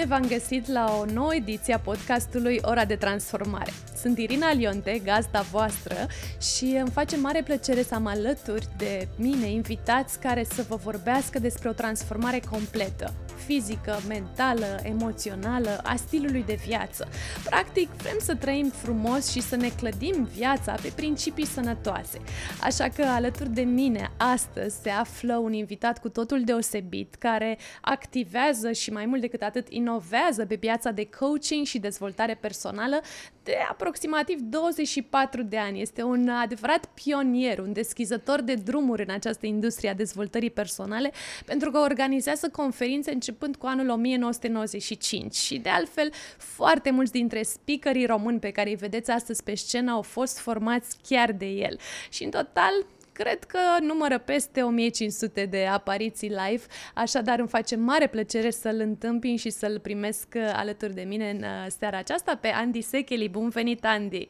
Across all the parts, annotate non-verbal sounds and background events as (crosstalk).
Bine v-am găsit la o nouă ediție a podcastului Ora de Transformare. Sunt Irina Lionte, gazda voastră și îmi face mare plăcere să am alături de mine invitați care să vă vorbească despre o transformare completă, fizică, mentală, emoțională, a stilului de viață. Practic, vrem să trăim frumos și să ne clădim viața pe principii sănătoase. Așa că alături de mine astăzi se află un invitat cu totul deosebit care activează și mai mult decât atât inovează pe piața de coaching și dezvoltare personală de aproximativ 24 de ani. Este un adevărat pionier, un deschizător de drumuri în această industrie a dezvoltării personale, pentru că organizează conferințe începând cu anul 1995 și de altfel foarte mulți dintre speakerii români pe care îi vedeți astăzi pe scenă au fost formați chiar de el. Și în total cred că numără peste 1500 de apariții live, așadar îmi face mare plăcere să-l întâmpin și să-l primesc uh, alături de mine în uh, seara aceasta pe Andy Secheli. Bun venit, Andy!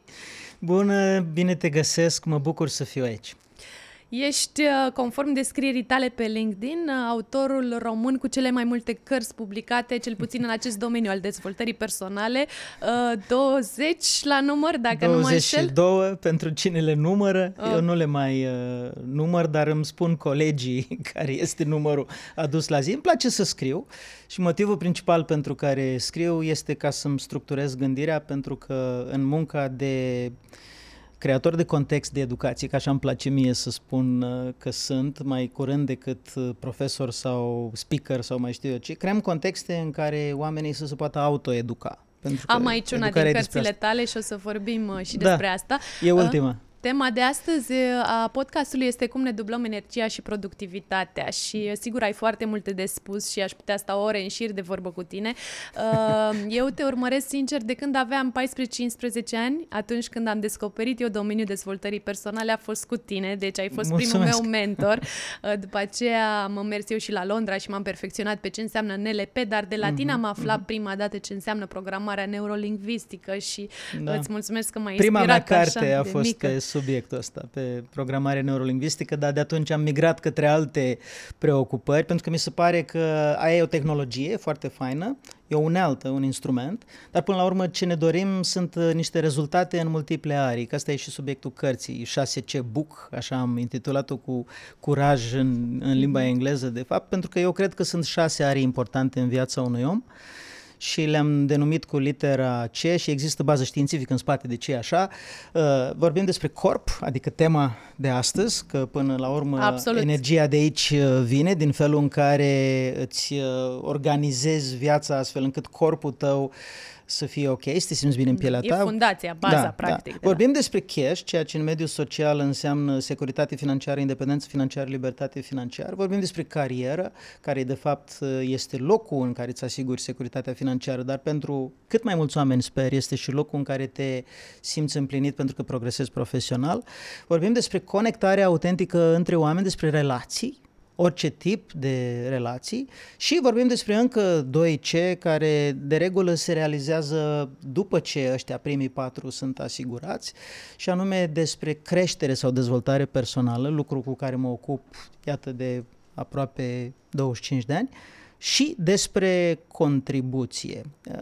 Bună, bine te găsesc, mă bucur să fiu aici. Ești, uh, conform descrierii tale pe LinkedIn, uh, autorul român cu cele mai multe cărți publicate, cel puțin în (laughs) acest domeniu al dezvoltării personale. 20 uh, la număr, dacă nu mă înșel. 22 pentru cine le numără. Oh. Eu nu le mai uh, număr, dar îmi spun colegii (laughs) care este numărul adus la zi. Îmi place să scriu și motivul principal pentru care scriu este ca să-mi structurez gândirea, pentru că în munca de creator de context de educație, ca așa îmi place mie să spun uh, că sunt, mai curând decât uh, profesor sau speaker sau mai știu eu ce, creăm contexte în care oamenii să se poată autoeduca. Pentru Am aici una din cărțile tale și o să vorbim uh, și da, despre asta. e ultima. Tema de astăzi a podcastului este cum ne dublăm energia și productivitatea și sigur ai foarte multe de spus și aș putea sta ore în șir de vorbă cu tine. Eu te urmăresc sincer de când aveam 14-15 ani, atunci când am descoperit eu domeniul dezvoltării personale a fost cu tine, deci ai fost Mulțumesc. primul meu mentor. După aceea am mers eu și la Londra și m-am perfecționat pe ce înseamnă NLP, dar de la tine am mhm, aflat mm-hmm. prima dată ce înseamnă programarea neurolingvistică și da. îți mulțumesc că m-ai inspirat Prima mea carte a fost mică subiectul ăsta, pe programare neurolingvistică, dar de atunci am migrat către alte preocupări, pentru că mi se pare că aia e o tehnologie foarte faină, e o unealtă, un instrument, dar până la urmă ce ne dorim sunt uh, niște rezultate în multiple arii, că asta e și subiectul cărții, 6C Book, așa am intitulat-o cu curaj în, în limba mhm. engleză, de fapt, pentru că eu cred că sunt șase arii importante în viața unui om și le-am denumit cu litera C și există bază științifică în spate de ce așa. Uh, vorbim despre corp, adică tema de astăzi, că până la urmă Absolut. energia de aici uh, vine din felul în care îți uh, organizezi viața astfel încât corpul tău să fie ok, să te simți bine în pielea ta. E fundația, baza, da, da. practic. Da. De Vorbim la... despre cash, ceea ce în mediul social înseamnă securitate financiară, independență financiară, libertate financiară. Vorbim despre carieră, care de fapt este locul în care îți asiguri securitatea financiară, dar pentru cât mai mulți oameni, sper, este și locul în care te simți împlinit pentru că progresezi profesional. Vorbim despre conectarea autentică între oameni, despre relații, orice tip de relații. Și vorbim despre încă 2C care de regulă se realizează după ce ăștia primii patru sunt asigurați și anume despre creștere sau dezvoltare personală, lucru cu care mă ocup iată de aproape 25 de ani și despre contribuție.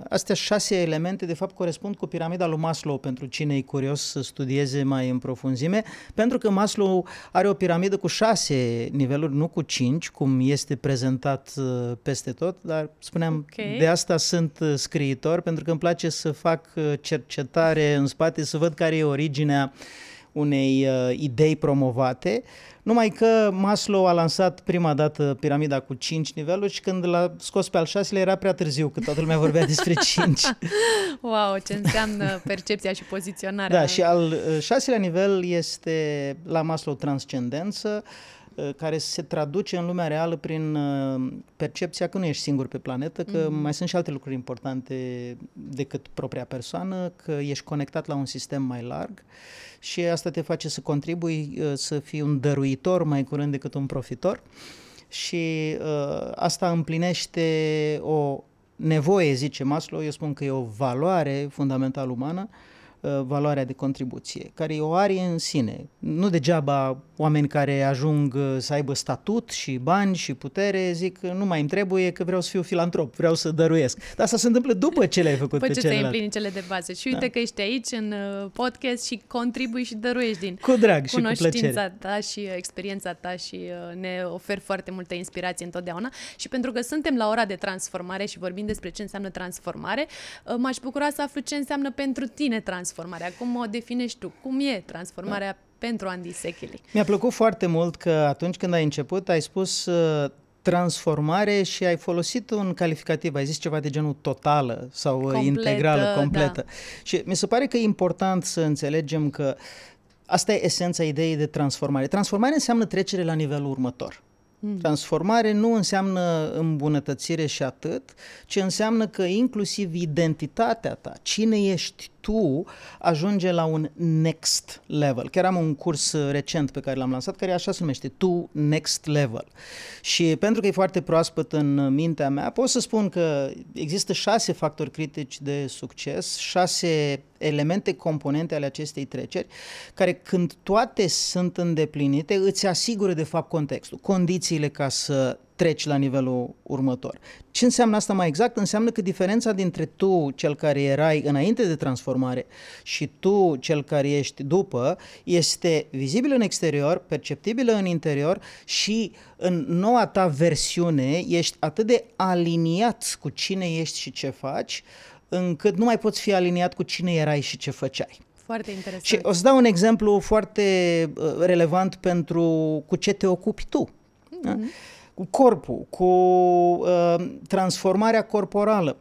Astea șase elemente, de fapt, corespund cu piramida lui Maslow pentru cine e curios să studieze mai în profunzime, pentru că Maslow are o piramidă cu șase niveluri, nu cu cinci, cum este prezentat uh, peste tot, dar spuneam, okay. de asta sunt uh, scriitor, pentru că îmi place să fac uh, cercetare în spate, să văd care e originea unei uh, idei promovate, numai că Maslow a lansat prima dată piramida cu 5 niveluri și când l-a scos pe al șaselea era prea târziu, că toată lumea vorbea despre (laughs) 5. wow, ce înseamnă percepția și poziționarea. Da, și al uh, șaselea nivel este la Maslow transcendență, uh, care se traduce în lumea reală prin uh, percepția că nu ești singur pe planetă, că mm-hmm. mai sunt și alte lucruri importante decât propria persoană, că ești conectat la un sistem mai larg și asta te face să contribui, uh, să fii un dăruitor mai curând decât un profitor și uh, asta împlinește o nevoie, zice Maslow, eu spun că e o valoare fundamentală umană, uh, valoarea de contribuție, care e o arie în sine. Nu degeaba oameni care ajung uh, să aibă statut și bani și putere zic că nu mai îmi trebuie că vreau să fiu filantrop, vreau să dăruiesc. Dar asta se întâmplă după ce le-ai făcut după pe ce celălalt. împlini cele de bază. Și uite da. că ești aici în uh, podcast și contribui și dăruiești din cu drag și cu cunoștința ta și experiența ta și ne oferi foarte multă inspirație întotdeauna. Și pentru că suntem la ora de transformare și vorbim despre ce înseamnă transformare, m-aș bucura să aflu ce înseamnă pentru tine transformarea. Cum o definești tu? Cum e transformarea da. pentru Andy Sechili? Mi-a plăcut foarte mult că atunci când ai început ai spus uh, transformare și ai folosit un calificativ, ai zis ceva de genul totală sau uh, completă, integrală, completă. Da. Și mi se pare că e important să înțelegem că asta e esența ideii de transformare. Transformare înseamnă trecere la nivelul următor. Mm. Transformare nu înseamnă îmbunătățire și atât, ci înseamnă că inclusiv identitatea ta, cine ești tu ajunge la un next level. Chiar am un curs recent pe care l-am lansat, care așa se numește, Tu Next Level. Și pentru că e foarte proaspăt în mintea mea, pot să spun că există șase factori critici de succes, șase elemente componente ale acestei treceri, care când toate sunt îndeplinite, îți asigură de fapt contextul, condițiile ca să treci la nivelul următor. Ce înseamnă asta mai exact? Înseamnă că diferența dintre tu, cel care erai înainte de transformare, și tu, cel care ești după, este vizibilă în exterior, perceptibilă în interior și în noua ta versiune ești atât de aliniat cu cine ești și ce faci, încât nu mai poți fi aliniat cu cine erai și ce făceai. Foarte interesant. Și o să dau un exemplu foarte uh, relevant pentru cu ce te ocupi tu. Mm-hmm. Da? Cu corpul, cu uh, transformarea corporală.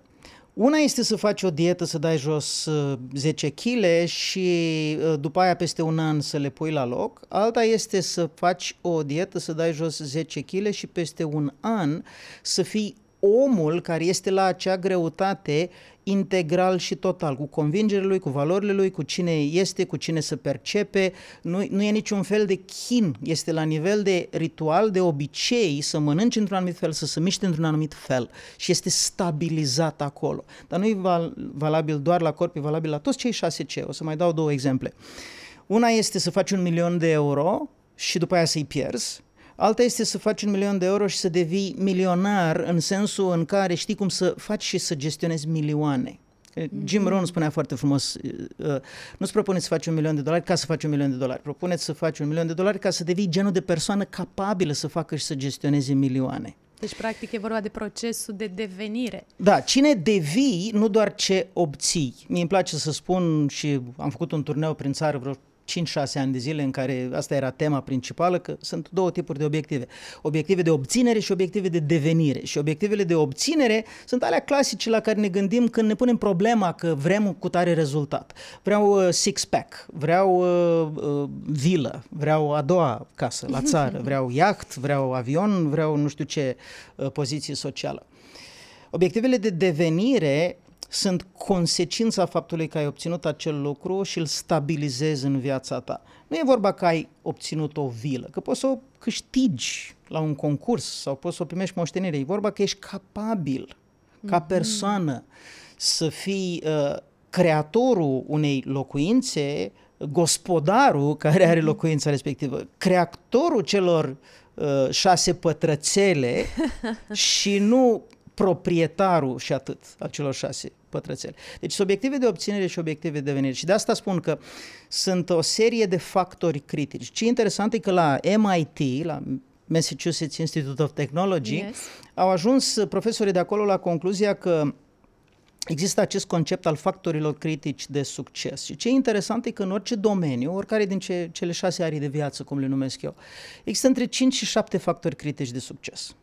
Una este să faci o dietă, să dai jos uh, 10 kg și uh, după aia peste un an să le pui la loc. Alta este să faci o dietă, să dai jos 10 kg și peste un an să fii omul care este la acea greutate integral și total, cu convingerile lui, cu valorile lui, cu cine este, cu cine se percepe. Nu, nu e niciun fel de chin, este la nivel de ritual, de obicei, să mănânci într-un anumit fel, să se miște într-un anumit fel și este stabilizat acolo. Dar nu e val, valabil doar la corp, e valabil la toți cei șase ce. O să mai dau două exemple. Una este să faci un milion de euro și după aia să-i pierzi, Alta este să faci un milion de euro și să devii milionar în sensul în care știi cum să faci și să gestionezi milioane. Jim Rohn spunea foarte frumos, nu-ți propune să faci un milion de dolari ca să faci un milion de dolari, propune să faci un milion de dolari ca să devii genul de persoană capabilă să facă și să gestioneze milioane. Deci, practic, e vorba de procesul de devenire. Da, cine devii, nu doar ce obții. Mie îmi place să spun și am făcut un turneu prin țară vreo 5-6 ani de zile în care asta era tema principală, că sunt două tipuri de obiective. Obiective de obținere și obiective de devenire. Și obiectivele de obținere sunt alea clasice la care ne gândim când ne punem problema că vrem cu tare rezultat. Vreau uh, six-pack, vreau uh, uh, vilă, vreau a doua casă la țară, (laughs) vreau yacht, vreau avion, vreau nu știu ce uh, poziție socială. Obiectivele de devenire sunt consecința faptului că ai obținut acel lucru și îl stabilizezi în viața ta. Nu e vorba că ai obținut o vilă, că poți să o câștigi la un concurs sau poți să o primești moștenire. E vorba că ești capabil, ca mhm. persoană, să fii uh, creatorul unei locuințe, gospodarul care are mhm. locuința respectivă, creatorul celor uh, șase pătrățele (laughs) și nu proprietarul și atât al celor șase pătrățele. Deci sunt obiective de obținere și obiective de venire. Și de asta spun că sunt o serie de factori critici. Ce interesant e că la MIT, la Massachusetts Institute of Technology, yes. au ajuns profesorii de acolo la concluzia că există acest concept al factorilor critici de succes. Și ce e interesant e că în orice domeniu, oricare din ce, cele șase arii de viață, cum le numesc eu, există între 5 și 7 factori critici de succes.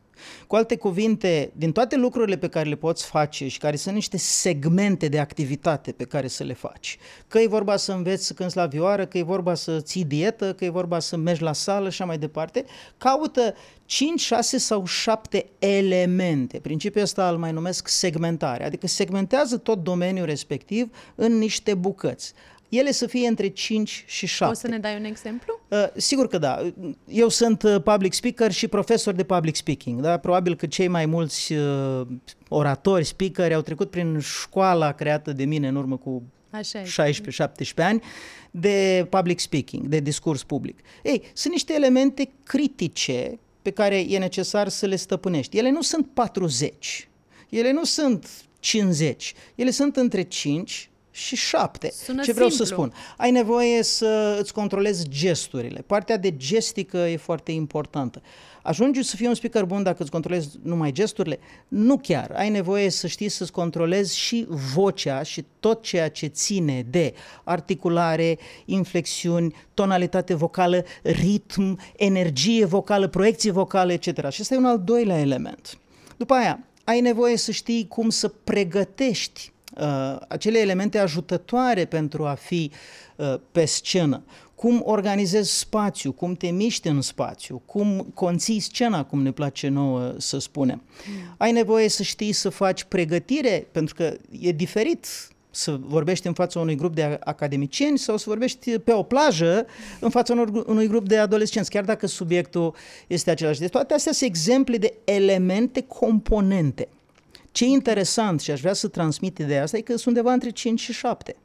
Cu alte cuvinte, din toate lucrurile pe care le poți face și care sunt niște segmente de activitate pe care să le faci, că e vorba să înveți să cânți la vioară, că e vorba să ții dietă, că e vorba să mergi la sală și așa mai departe, caută 5, 6 sau 7 elemente. Principiul ăsta îl mai numesc segmentare, adică segmentează tot domeniul respectiv în niște bucăți ele să fie între 5 și 7. Poți să ne dai un exemplu? Uh, sigur că da. Eu sunt uh, public speaker și profesor de public speaking. Da? Probabil că cei mai mulți uh, oratori, speakeri au trecut prin școala creată de mine în urmă cu 16-17 ani, de public speaking, de discurs public. Ei, sunt niște elemente critice pe care e necesar să le stăpânești. Ele nu sunt 40, ele nu sunt 50, ele sunt între 5 și 7. Sună Ce vreau simplu. să spun? Ai nevoie să îți controlezi gesturile. Partea de gestică e foarte importantă. Ajungi să fii un speaker bun dacă îți controlezi numai gesturile? Nu chiar. Ai nevoie să știi să-ți controlezi și vocea și tot ceea ce ține de articulare, inflexiuni, tonalitate vocală, ritm, energie vocală, proiecție vocală, etc. Și ăsta e un al doilea element. După aia, ai nevoie să știi cum să pregătești uh, acele elemente ajutătoare pentru a fi uh, pe scenă. Cum organizezi spațiu, cum te miști în spațiu, cum conții scena, cum ne place nouă să spunem. Mm. Ai nevoie să știi să faci pregătire, pentru că e diferit să vorbești în fața unui grup de academicieni sau să vorbești pe o plajă în fața unui, unui grup de adolescenți, chiar dacă subiectul este același. Deci toate astea sunt exemple de elemente componente. Ce e interesant și aș vrea să transmit ideea asta e că sunt undeva între 5 și 7.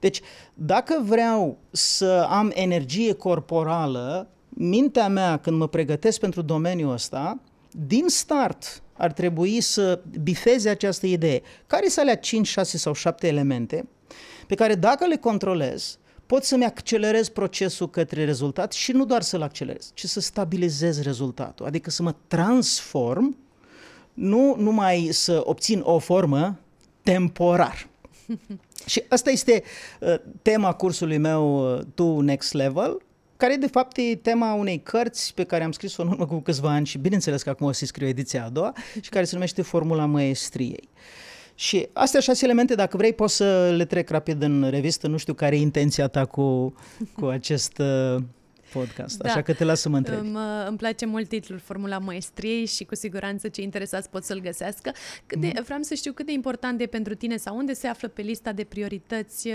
Deci, dacă vreau să am energie corporală, mintea mea, când mă pregătesc pentru domeniul ăsta, din start ar trebui să bifeze această idee. Care sunt alea 5, 6 sau 7 elemente pe care dacă le controlez, pot să-mi accelerez procesul către rezultat și nu doar să-l accelerez, ci să stabilizez rezultatul, adică să mă transform, nu numai să obțin o formă temporar. (laughs) și asta este uh, tema cursului meu uh, To Next Level, care de fapt e tema unei cărți pe care am scris-o în urmă cu câțiva ani și bineînțeles că acum o să scriu ediția a doua (laughs) și care se numește Formula Maestriei. Și astea șase elemente, dacă vrei, poți să le trec rapid în revistă. Nu știu care e intenția ta cu, cu (laughs) acest uh, podcast, da. așa că te las să mă întrebi. Îmi, îmi place mult titlul Formula Maestriei și cu siguranță cei interesați pot să-l găsească. Cât de, mm. Vreau să știu cât de important e pentru tine sau unde se află pe lista de priorități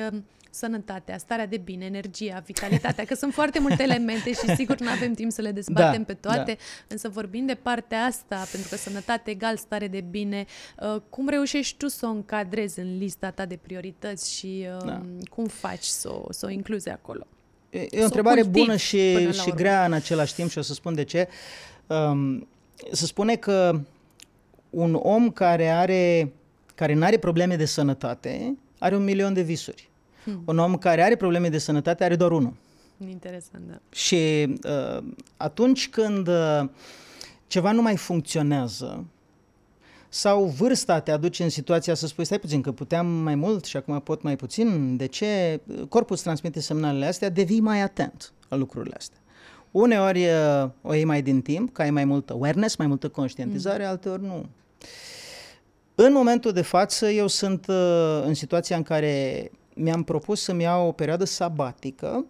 sănătatea, starea de bine, energia, vitalitatea, că sunt foarte multe elemente și sigur nu avem timp să le dezbatem da, pe toate, da. însă vorbind de partea asta, pentru că sănătate egal stare de bine, uh, cum reușești tu să o încadrezi în lista ta de priorități și uh, da. cum faci să o, să o incluzi acolo? E, e o întrebare bună și, și grea în același timp și o să spun de ce. Um, se spune că un om care are care nu are probleme de sănătate are un milion de visuri. Hmm. Un om care are probleme de sănătate are doar unul. Interesant, da. Și uh, atunci când uh, ceva nu mai funcționează sau vârsta te aduce în situația să spui, stai puțin, că puteam mai mult și acum pot mai puțin, de ce? Corpul îți transmite semnalele astea, devii mai atent la lucrurile astea. Uneori uh, o iei mai din timp, că ai mai multă awareness, mai multă conștientizare, mm. alteori nu. În momentul de față, eu sunt uh, în situația în care mi-am propus să-mi iau o perioadă sabatică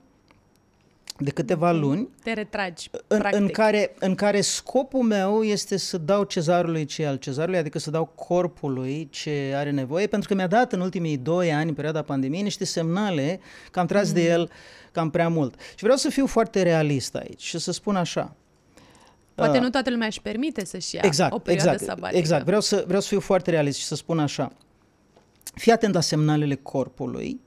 de câteva luni. Te retragi, în, în, care, în care scopul meu este să dau cezarului ce al cezarului, adică să dau corpului ce are nevoie, pentru că mi-a dat în ultimii doi ani, în perioada pandemiei, niște semnale că am tras mm. de el cam prea mult. Și vreau să fiu foarte realist aici și să spun așa. Poate uh, nu toată lumea își permite să-și ia exact, o perioadă exact, sabatică. Exact, vreau să, vreau să fiu foarte realist și să spun așa. Fii atent la semnalele corpului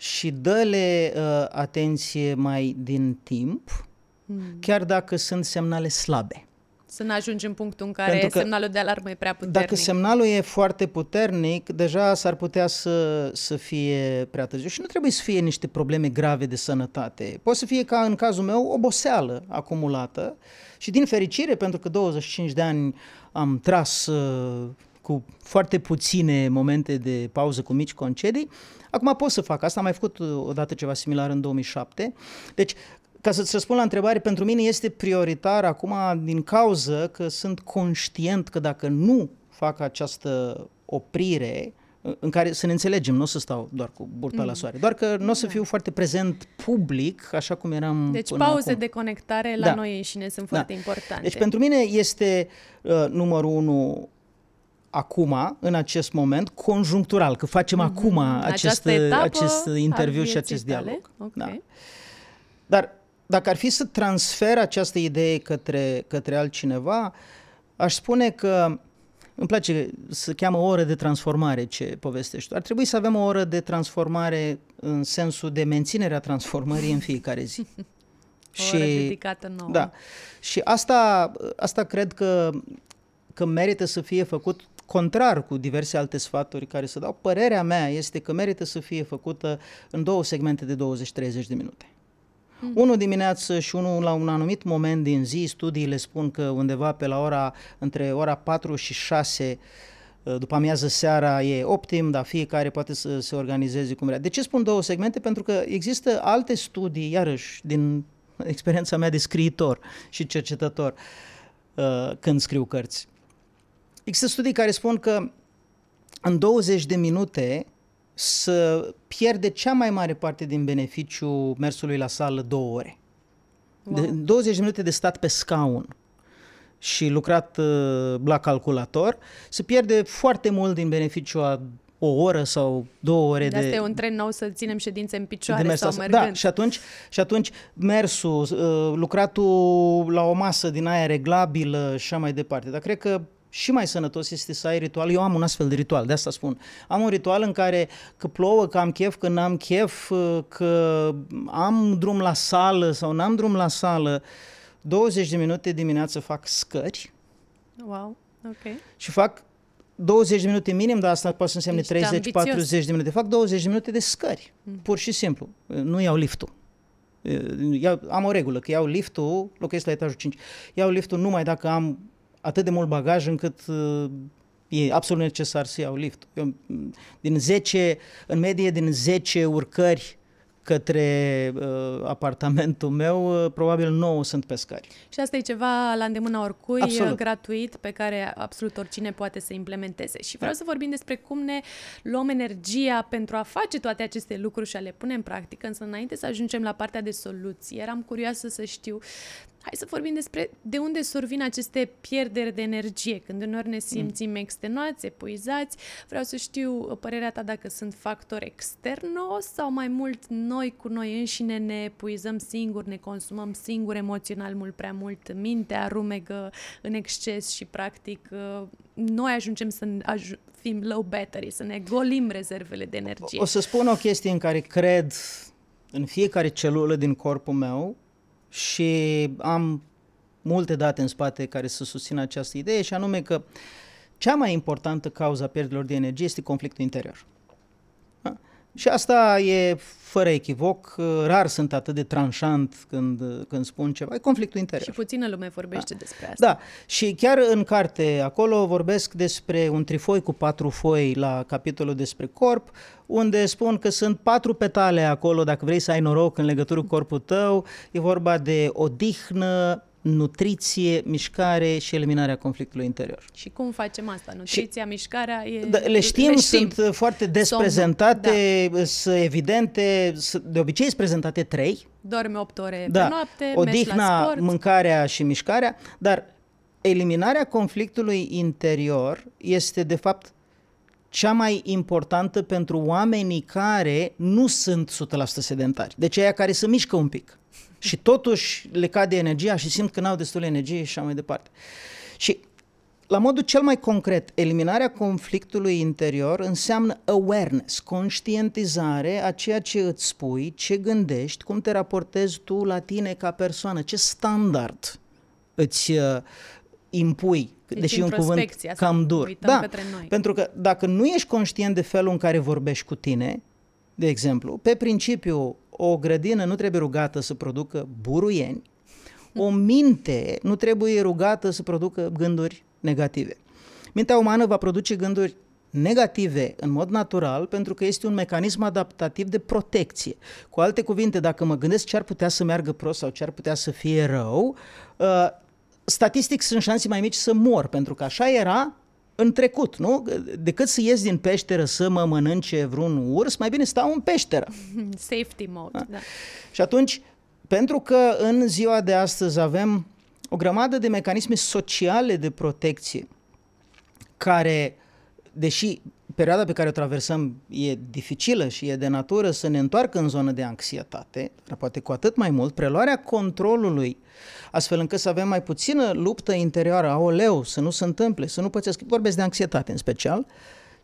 și dă-le uh, atenție mai din timp, mm. chiar dacă sunt semnale slabe. Să nu ajungi în punctul în care că semnalul de alarmă e prea puternic. Dacă semnalul e foarte puternic, deja s-ar putea să, să fie prea târziu. Și nu trebuie să fie niște probleme grave de sănătate. Poate să fie ca în cazul meu oboseală acumulată și din fericire, pentru că 25 de ani am tras uh, cu foarte puține momente de pauză cu mici concedii. Acum pot să fac asta, am mai făcut uh, odată ceva similar în 2007. Deci, ca să-ți răspund la întrebare, pentru mine este prioritar acum din cauză că sunt conștient că dacă nu fac această oprire, uh, în care să ne înțelegem, nu o să stau doar cu burta mm. la soare, doar că nu o să da. fiu foarte prezent public, așa cum eram Deci până pauze acum. de conectare la da. noi înșine sunt da. foarte importante. Deci pentru mine este uh, numărul unu acum, în acest moment, conjunctural, că facem mm-hmm. acum acest, acest interviu și acest tale? dialog. Okay. Da. Dar dacă ar fi să transfer această idee către, către altcineva, aș spune că îmi place să cheamă o oră de transformare ce povestești tu. Ar trebui să avem o oră de transformare în sensul de menținerea transformării în fiecare zi. (laughs) o și, oră dedicată nouă. Da. Și asta, asta cred că, că merită să fie făcut contrar cu diverse alte sfaturi care să dau. Părerea mea este că merită să fie făcută în două segmente de 20-30 de minute. Mm. Unul dimineață și unul la un anumit moment din zi, studiile spun că undeva pe la ora, între ora 4 și 6 uh, după amiază seara e optim, dar fiecare poate să se organizeze cum vrea. De ce spun două segmente? Pentru că există alte studii, iarăși, din experiența mea de scriitor și cercetător, uh, când scriu cărți. Există studii care spun că în 20 de minute să pierde cea mai mare parte din beneficiu mersului la sală două ore. Wow. De 20 de minute de stat pe scaun și lucrat uh, la calculator, se pierde foarte mult din beneficiu a o oră sau două ore de... Asta e un tren nou să ținem ședințe în picioare sau mergând. Da, și atunci, și atunci mersul, uh, lucratul la o masă din aia reglabilă și așa mai departe. Dar cred că și mai sănătos este să ai ritual. Eu am un astfel de ritual, de asta spun. Am un ritual în care că plouă, că am chef, că n-am chef, că am drum la sală sau n-am drum la sală. 20 de minute dimineață fac scări. Wow, ok. Și fac 20 de minute minim, dar asta poate să însemne 30-40 de minute. Fac 20 de minute de scări, mm. pur și simplu. Nu iau liftul. Iau, am o regulă, că iau liftul, locuiesc la etajul 5, iau liftul numai dacă am atât de mult bagaj încât uh, e absolut necesar să iau lift. Eu, din 10, în medie din 10 urcări către uh, apartamentul meu, uh, probabil 9 sunt pescari. Și asta e ceva la îndemâna oricui, absolut. gratuit, pe care absolut oricine poate să implementeze. Și vreau da. să vorbim despre cum ne luăm energia pentru a face toate aceste lucruri și a le pune în practică, însă înainte să ajungem la partea de soluții, eram curioasă să știu Hai să vorbim despre de unde survin aceste pierderi de energie, când uneori ne simțim mm. extenuați, epuizați. Vreau să știu părerea ta dacă sunt factori externo sau mai mult noi cu noi înșine ne epuizăm singuri, ne consumăm singuri emoțional mult prea mult, mintea rumegă în exces și practic noi ajungem să aj- fim low battery, să ne golim rezervele de energie. O, o să spun o chestie în care cred în fiecare celulă din corpul meu și am multe date în spate care să susțină această idee și anume că cea mai importantă cauza pierderilor de energie este conflictul interior. Da? Și asta e fără echivoc, rar sunt atât de tranșant când, când spun ceva, e conflictul interior. Și puțină lume vorbește da. despre asta. Da, și chiar în carte acolo vorbesc despre un trifoi cu patru foi la capitolul despre corp, unde spun că sunt patru petale acolo, dacă vrei să ai noroc în legătură cu corpul tău, e vorba de odihnă, nutriție, mișcare și eliminarea conflictului interior. Și cum facem asta? Nutriția, și, mișcarea? E, da, le, știm, le știm, sunt foarte des Somnul, prezentate, da. sunt evidente, de obicei sunt prezentate trei. Dormi 8 ore da. pe noapte, Odihna, la sport. mâncarea și mișcarea, dar eliminarea conflictului interior este de fapt cea mai importantă pentru oamenii care nu sunt 100% sedentari. Deci aia care se mișcă un pic și totuși le cade energia și simt că n-au destul energie și așa mai departe. Și la modul cel mai concret, eliminarea conflictului interior înseamnă awareness, conștientizare a ceea ce îți spui, ce gândești, cum te raportezi tu la tine ca persoană, ce standard îți uh, impui, deci deși un cuvânt cam dur. Da, pentru că dacă nu ești conștient de felul în care vorbești cu tine, de exemplu, pe principiu o grădină nu trebuie rugată să producă buruieni, o minte nu trebuie rugată să producă gânduri negative. Mintea umană va produce gânduri negative în mod natural pentru că este un mecanism adaptativ de protecție. Cu alte cuvinte, dacă mă gândesc ce ar putea să meargă prost sau ce ar putea să fie rău, uh, statistic sunt șanse mai mici să mor, pentru că așa era în trecut, nu? Decât să ies din peșteră să mă mănânce vreun urs, mai bine stau în peșteră. (laughs) Safety mode, da? da. Și atunci, pentru că în ziua de astăzi avem o grămadă de mecanisme sociale de protecție care, deși perioada pe care o traversăm e dificilă și e de natură să ne întoarcă în zonă de anxietate, dar poate cu atât mai mult, preluarea controlului, astfel încât să avem mai puțină luptă interioară, aoleu, să nu se întâmple, să nu pățesc, vorbesc de anxietate în special,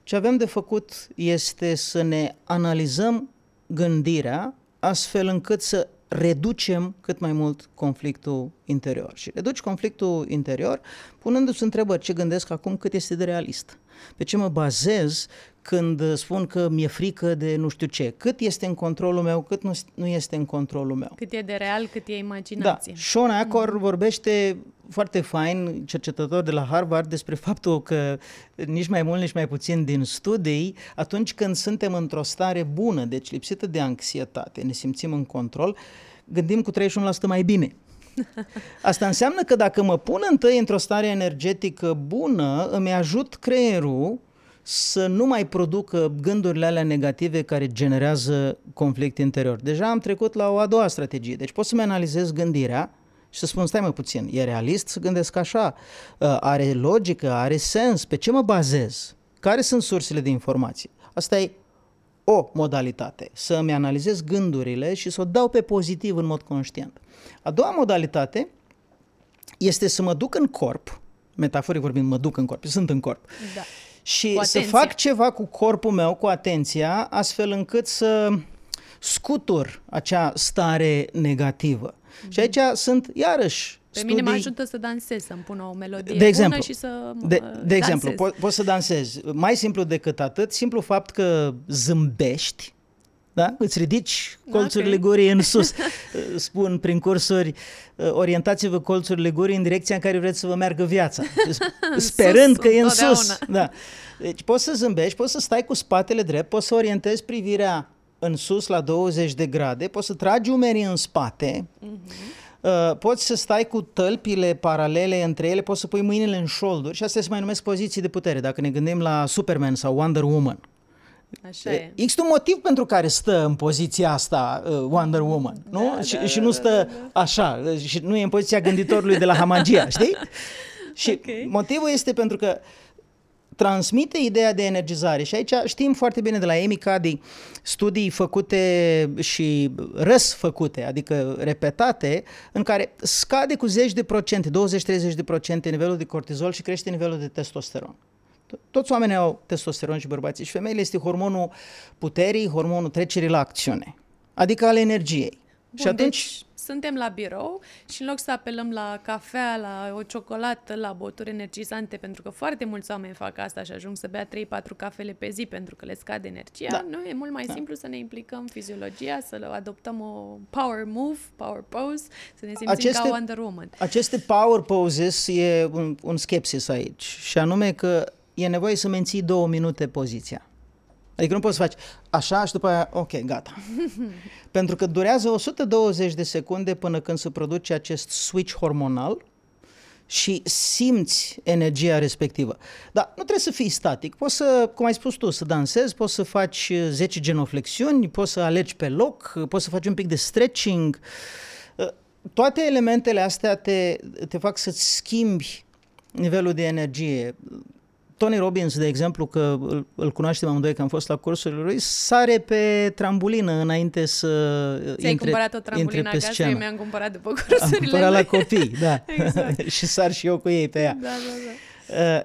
ce avem de făcut este să ne analizăm gândirea astfel încât să reducem cât mai mult conflictul interior. Și reduci conflictul interior punându-ți întrebări. Ce gândesc acum, cât este de realist. Pe ce mă bazez când spun că mi-e frică de nu știu ce. Cât este în controlul meu, cât nu, nu este în controlul meu. Cât e de real, cât e imaginație. Da. Sean Acor mm-hmm. vorbește foarte fain, cercetător de la Harvard, despre faptul că nici mai mult, nici mai puțin din studii, atunci când suntem într-o stare bună, deci lipsită de anxietate, ne simțim în control, gândim cu 31% mai bine. (laughs) Asta înseamnă că dacă mă pun întâi într-o stare energetică bună, îmi ajut creierul să nu mai producă gândurile alea negative care generează conflict interior. Deja am trecut la o a doua strategie. Deci pot să-mi analizez gândirea și să spun, stai mai puțin, e realist să gândesc așa? Uh, are logică? Are sens? Pe ce mă bazez? Care sunt sursele de informații? Asta e o modalitate, să îmi analizez gândurile și să o dau pe pozitiv în mod conștient. A doua modalitate este să mă duc în corp, metaforic vorbind, mă duc în corp, sunt în corp, da. și să fac ceva cu corpul meu, cu atenția, astfel încât să scutur acea stare negativă. Mm-hmm. Și aici sunt, iarăși, pe studii... mine mă ajută să dansez, să-mi pun o melodie de exemplu, bună și să De, de exemplu, po- poți să dansezi. Mai simplu decât atât, simplu fapt că zâmbești, da? Îți ridici colțurile okay. gurii în sus. (laughs) Spun prin cursuri, orientați-vă colțurile gurii în direcția în care vreți să vă meargă viața. (laughs) Sperând sus, că e în sus. Da. Deci poți să zâmbești, poți să stai cu spatele drept, poți să orientezi privirea în sus la 20 de grade, poți să tragi umerii în spate, uh-huh Uh, poți să stai cu tălpile paralele între ele, poți să pui mâinile în șolduri și astea se mai numesc poziții de putere, dacă ne gândim la Superman sau Wonder Woman. Așa e. Există un motiv pentru care stă în poziția asta uh, Wonder Woman, nu? Da, și, da, și nu stă da, da. așa, și nu e în poziția gânditorului de la Hamagia, știi? (laughs) Și okay. motivul este pentru că transmite ideea de energizare. Și aici știm foarte bine de la Amy Cuddy studii făcute și răsfăcute, adică repetate, în care scade cu zeci de procente, 20-30 de procente nivelul de cortizol și crește nivelul de testosteron. Toți oamenii au testosteron și bărbații și femeile este hormonul puterii, hormonul trecerii la acțiune, adică al energiei. Bun, și atunci deci suntem la birou și în loc să apelăm la cafea, la o ciocolată, la băuturi energizante, pentru că foarte mulți oameni fac asta și ajung să bea 3-4 cafele pe zi pentru că le scade energia, da. nu e mult mai da. simplu să ne implicăm fiziologia, să adoptăm o power move, power pose, să ne simțim aceste, ca Wonder Woman. Aceste power poses e un, un skepsis aici și anume că e nevoie să menții două minute poziția. Adică nu poți să faci așa și după aia, ok, gata. (laughs) Pentru că durează 120 de secunde până când se produce acest switch hormonal și simți energia respectivă. Dar nu trebuie să fii static. Poți să, cum ai spus tu, să dansezi, poți să faci 10 genoflexiuni, poți să alegi pe loc, poți să faci un pic de stretching. Toate elementele astea te, te fac să-ți schimbi nivelul de energie. Tony Robbins, de exemplu, că îl, îl cunoaștem amândoi că am fost la cursurile lui, sare pe trambulină înainte să Ți-ai intre, cumpărat o trambulină acasă? scenă. Eu mi-am cumpărat după cursurile Am cumpărat la copii, da. (laughs) exact. (laughs) și sar și eu cu ei pe ea. Da, da, da. Uh,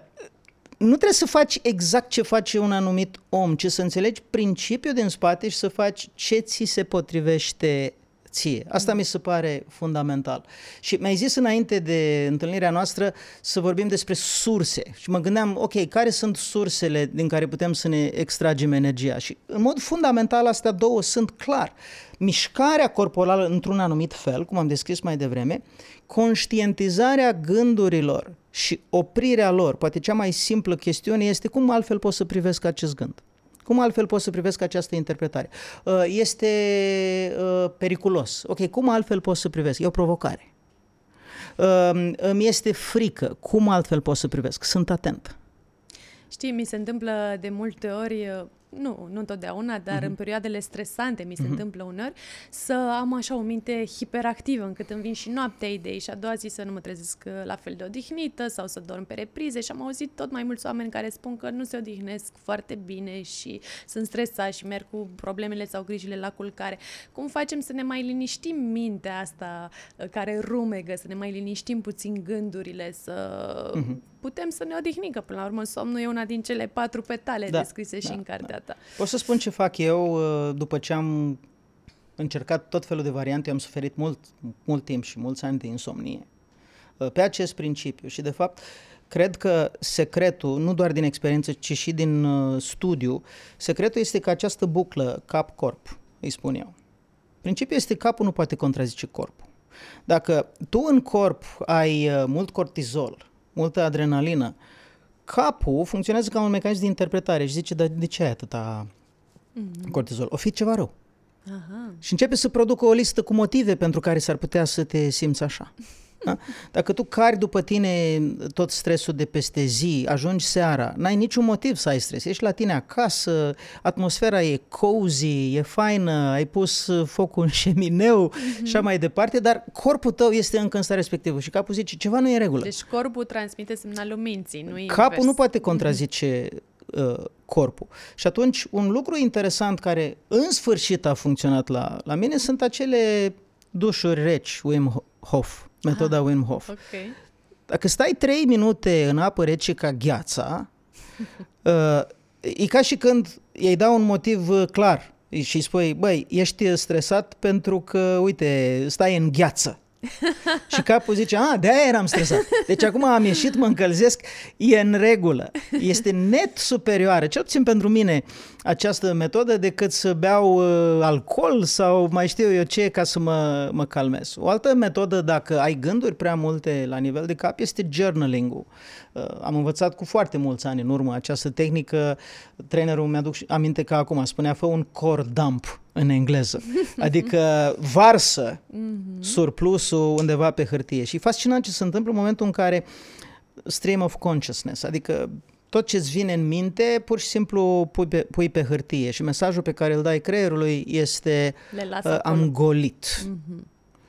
nu trebuie să faci exact ce face un anumit om, ci să înțelegi principiul din spate și să faci ce ți se potrivește ție. Asta mi se pare fundamental. Și mi-ai zis înainte de întâlnirea noastră să vorbim despre surse. Și mă gândeam, ok, care sunt sursele din care putem să ne extragem energia? Și în mod fundamental astea două sunt clar. Mișcarea corporală într-un anumit fel, cum am descris mai devreme, conștientizarea gândurilor și oprirea lor. Poate cea mai simplă chestiune este cum altfel pot să privesc acest gând. Cum altfel pot să privesc această interpretare? Uh, este uh, periculos. Ok, cum altfel pot să privesc? E o provocare. Uh, îmi este frică. Cum altfel pot să privesc? Sunt atent. Știi, mi se întâmplă de multe ori nu, nu întotdeauna, dar uh-huh. în perioadele stresante mi se uh-huh. întâmplă uneori, să am așa o minte hiperactivă, încât îmi vin și noaptea idei și a doua zi să nu mă trezesc uh, la fel de odihnită sau să dorm pe reprize și am auzit tot mai mulți oameni care spun că nu se odihnesc foarte bine și sunt stresați și merg cu problemele sau grijile la culcare. Cum facem să ne mai liniștim mintea asta uh, care rumegă, să ne mai liniștim puțin gândurile, să uh-huh. Putem să ne odihnim, că până la urmă somnul e una din cele patru petale da, descrise da, și în cartea da. ta. O să spun ce fac eu uh, după ce am încercat tot felul de variante, am suferit mult, mult timp și mulți ani de insomnie uh, pe acest principiu și de fapt cred că secretul, nu doar din experiență, ci și din uh, studiu, secretul este că această buclă cap-corp, îi spun eu. Principiul este capul nu poate contrazice corpul. Dacă tu în corp ai mult cortizol, multă adrenalină, capul funcționează ca un mecanism de interpretare și zice, dar de ce ai atâta mm-hmm. cortizol? O fi ceva rău. Aha. Și începe să producă o listă cu motive pentru care s-ar putea să te simți așa. (laughs) Da? Dacă tu cari după tine tot stresul de peste zi, ajungi seara, n-ai niciun motiv să ai stres. Ești la tine acasă, atmosfera e cozy, e faină, ai pus focul în șemineu mm-hmm. și mai departe, dar corpul tău este încă în stare respectivă și capul zice ceva nu e în regulă. Deci corpul transmite semnalul minții, nu Capul invers. nu poate contrazice uh, corpul. Și atunci, un lucru interesant care în sfârșit a funcționat la, la mine sunt acele dușuri reci, Wim Hof metoda ah, Wim Hof. Okay. Dacă stai 3 minute în apă rece ca gheața, (laughs) uh, e ca și când îi dau un motiv uh, clar și îi spui, băi, ești stresat pentru că, uite, stai în gheață. (laughs) și capul zice, a, de-aia eram stresat. Deci acum am ieșit, mă încălzesc, e în regulă. Este net superioară, cel puțin pentru mine, această metodă decât să beau uh, alcool sau mai știu eu ce ca să mă, mă calmez. O altă metodă, dacă ai gânduri prea multe la nivel de cap, este journaling-ul. Uh, am învățat cu foarte mulți ani în urmă această tehnică. Trainerul mi-aduc aminte că acum spunea, fă un core dump în engleză. (laughs) Adică varsă mhm. surplusul undeva pe hârtie. Și e fascinant ce se întâmplă în momentul în care stream of consciousness, adică tot ce-ți vine în minte, pur și simplu pui pe, pui pe hârtie și mesajul pe care îl dai creierului este uh, am golit. Mm-hmm.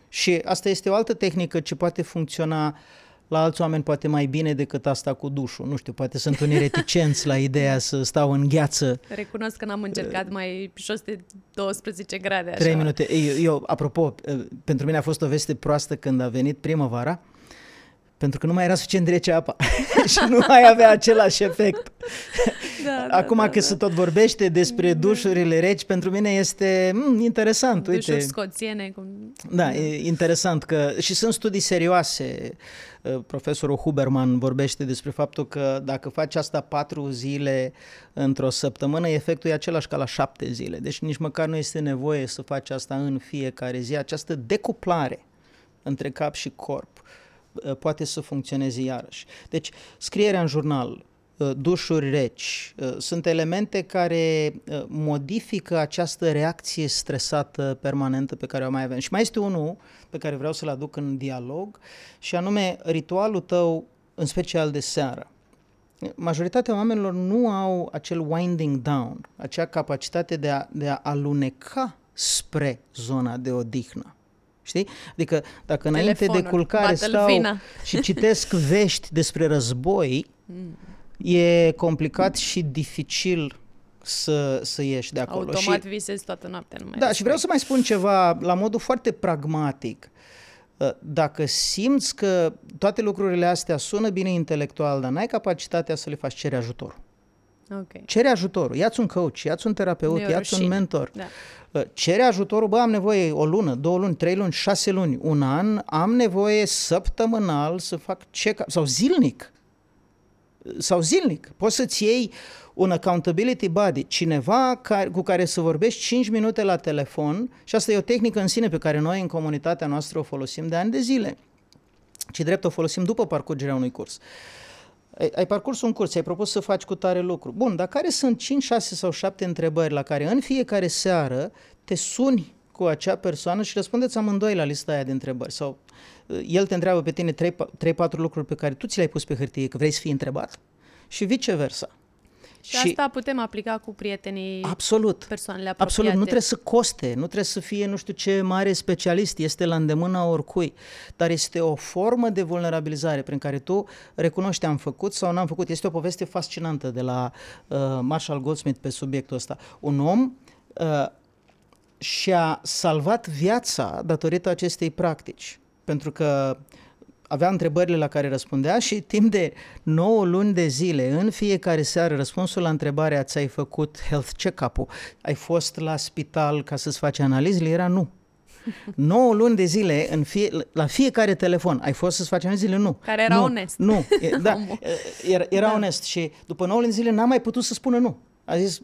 Și asta este o altă tehnică ce poate funcționa la alți oameni poate mai bine decât asta cu dușul. Nu știu, poate sunt unii (laughs) reticenți la ideea să stau în gheață. Recunosc că n-am încercat mai jos de 12 grade. Așa. 3 minute. Eu, eu, apropo, uh, pentru mine a fost o veste proastă când a venit primăvara pentru că nu mai era suficient de rece apa (laughs) și nu mai avea același efect. (laughs) Da, da, Acum da, că da. se tot vorbește despre da. dușurile reci, pentru mine este mm, interesant. Dușuri uite. scoțiene. Cum... Da, e interesant că și sunt studii serioase. Uh, profesorul Huberman vorbește despre faptul că dacă faci asta patru zile într-o săptămână, efectul e același ca la șapte zile. Deci nici măcar nu este nevoie să faci asta în fiecare zi. Această decuplare între cap și corp Uh, poate să funcționeze iarăși. Deci, scrierea în jurnal, uh, dușuri reci, uh, sunt elemente care modifică această reacție stresată permanentă pe care o mai avem. Și mai este unul pe care vreau să-l aduc în dialog și anume ritualul tău, în special de seară. Majoritatea oamenilor nu au acel winding down, acea capacitate de a, de a aluneca spre zona de odihnă. Știi? Adică dacă înainte de culcare stau vina. (laughs) și citesc vești despre război, mm. e complicat și dificil să, să ieși de acolo. Automat și, visezi toată noaptea. Nu mai da, și vreau să mai spun ceva la modul foarte pragmatic. Uh, dacă simți că toate lucrurile astea sună bine intelectual, dar n-ai capacitatea să le faci, cere ajutor. Okay. Cere ajutorul, ia-ți un coach, ia-ți un terapeut, ia-ți un mentor. Da. Uh, cere ajutorul, bă, am nevoie o lună, două luni, trei luni, șase luni, un an, am nevoie săptămânal să fac check sau zilnic. Sau zilnic. Poți să-ți iei un accountability body, cineva care, cu care să vorbești 5 minute la telefon și asta e o tehnică în sine pe care noi în comunitatea noastră o folosim de ani de zile. Ci drept o folosim după parcurgerea unui curs. Uh, ai, ai parcurs un curs, ai propus să faci cu tare lucru. Bun, dar care sunt 5, 6 sau 7 întrebări la care în fiecare seară te suni cu acea persoană și răspundeți amândoi la lista aia de întrebări. Sau uh, el te întreabă pe tine 3-4 lucruri pe care tu ți le-ai pus pe hârtie, că vrei să fii întrebat și viceversa. Și, și asta putem aplica cu prietenii, absolut, persoanele apropiate. Absolut, nu trebuie să coste, nu trebuie să fie nu știu ce mare specialist, este la îndemâna oricui, dar este o formă de vulnerabilizare prin care tu recunoști am făcut sau n-am făcut. Este o poveste fascinantă de la uh, Marshall Goldsmith pe subiectul ăsta. Un om uh, și-a salvat viața datorită acestei practici. Pentru că avea întrebările la care răspundea și timp de 9 luni de zile, în fiecare seară, răspunsul la întrebarea ți-ai făcut health check-up-ul, ai fost la spital ca să-ți faci analizele, era nu. (laughs) 9 luni de zile, în fie, la fiecare telefon, ai fost să-ți faci analizele? Nu. Care era nu, onest. Nu, (laughs) da, era, era da. onest și după 9 luni de zile n-a mai putut să spună nu a zis,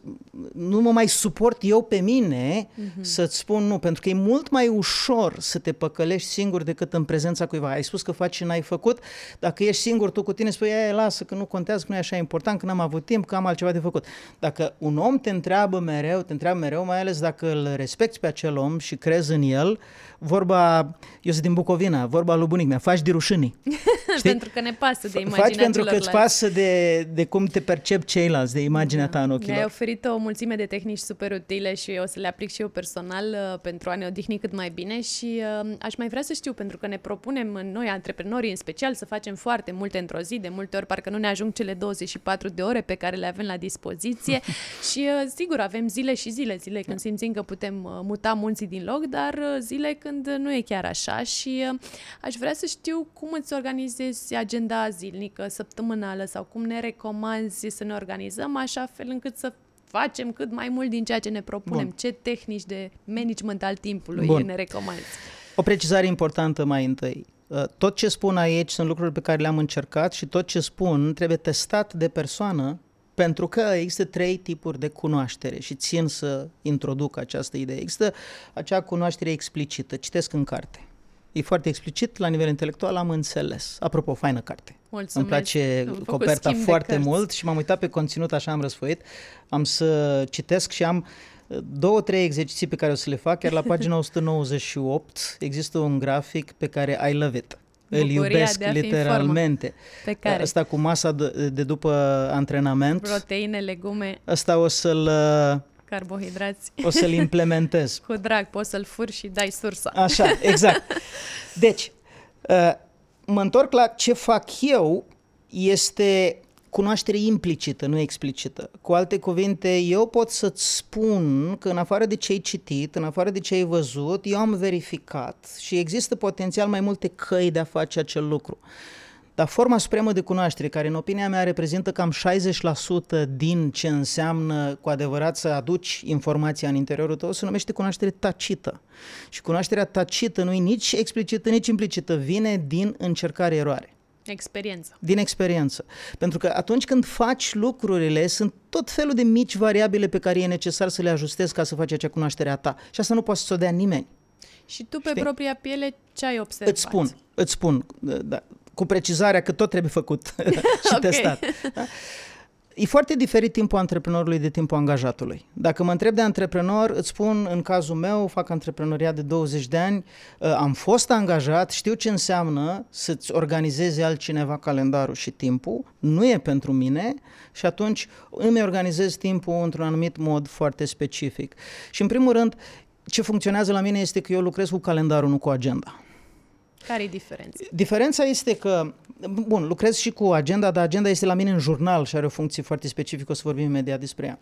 nu mă mai suport eu pe mine uh-huh. să-ți spun nu, pentru că e mult mai ușor să te păcălești singur decât în prezența cuiva. Ai spus că faci și n-ai făcut, dacă ești singur tu cu tine, spui, e, lasă că nu contează, că nu e așa important, că n-am avut timp, că am altceva de făcut. Dacă un om te întreabă mereu, te întreabă mereu, mai ales dacă îl respecti pe acel om și crezi în el, vorba, eu sunt din Bucovina, vorba lui bunic mea, faci de rușinii. (laughs) pentru că ne pasă de imaginea Faci pentru că îți pasă de, de cum te percep ceilalți, de imaginea da. ta în ochii Mi-ai oferit o mulțime de tehnici super utile și o să le aplic și eu personal uh, pentru a ne odihni cât mai bine și uh, aș mai vrea să știu, pentru că ne propunem noi, antreprenorii în special, să facem foarte multe într-o zi, de multe ori parcă nu ne ajung cele 24 de ore pe care le avem la dispoziție (laughs) și uh, sigur avem zile și zile, zile când simțim că putem uh, muta munții din loc, dar uh, zile când nu e chiar așa și uh, aș vrea să știu cum îți organizezi agenda zilnică, săptămânală sau cum ne recomanzi să ne organizăm așa fel încât să facem cât mai mult din ceea ce ne propunem. Bun. Ce tehnici de management al timpului Bun. ne recomanzi? O precizare importantă mai întâi. Uh, tot ce spun aici sunt lucruri pe care le-am încercat și tot ce spun trebuie testat de persoană pentru că există trei tipuri de cunoaștere și țin să introduc această idee. Există acea cunoaștere explicită, citesc în carte. E foarte explicit, la nivel intelectual am înțeles. Apropo, faină carte. Mulțumesc. Îmi place coperta foarte mult și m-am uitat pe conținut, așa am răsfoit. Am să citesc și am uh, două, trei exerciții pe care o să le fac, chiar la pagina (laughs) 198 există un grafic pe care I love it îl iubesc literalmente. Pe care? Asta cu masa de, de după antrenament. Proteine, legume. Asta o să-l... Carbohidrați. O să-l implementez. (laughs) cu drag, poți să-l furi și dai sursa. Așa, exact. (laughs) Deci, uh, mă întorc la ce fac eu, este cunoaștere implicită, nu explicită. Cu alte cuvinte, eu pot să-ți spun că în afară de ce ai citit, în afară de ce ai văzut, eu am verificat și există potențial mai multe căi de a face acel lucru. Dar forma supremă de cunoaștere, care în opinia mea reprezintă cam 60% din ce înseamnă cu adevărat să aduci informația în interiorul tău, se numește cunoaștere tacită. Și cunoașterea tacită nu e nici explicită, nici implicită, vine din încercare-eroare. Experiență. Din experiență. Pentru că atunci când faci lucrurile, sunt tot felul de mici variabile pe care e necesar să le ajustezi ca să faci acea cunoaștere a ta. Și asta nu poate să o dea nimeni. Și tu pe Știi? propria piele ce ai observat? Îți spun, îți spun, da, cu precizarea că tot trebuie făcut (laughs) și okay. testat. Da? E foarte diferit timpul antreprenorului de timpul angajatului. Dacă mă întreb de antreprenor, îți spun, în cazul meu, fac antreprenoriat de 20 de ani, uh, am fost angajat, știu ce înseamnă să-ți organizezi altcineva calendarul și timpul, nu e pentru mine și atunci îmi organizez timpul într-un anumit mod foarte specific. Și în primul rând, ce funcționează la mine este că eu lucrez cu calendarul, nu cu agenda. Care e diferența? Diferența este că, bun, lucrez și cu agenda, dar agenda este la mine în jurnal și are o funcție foarte specifică, o să vorbim imediat despre ea.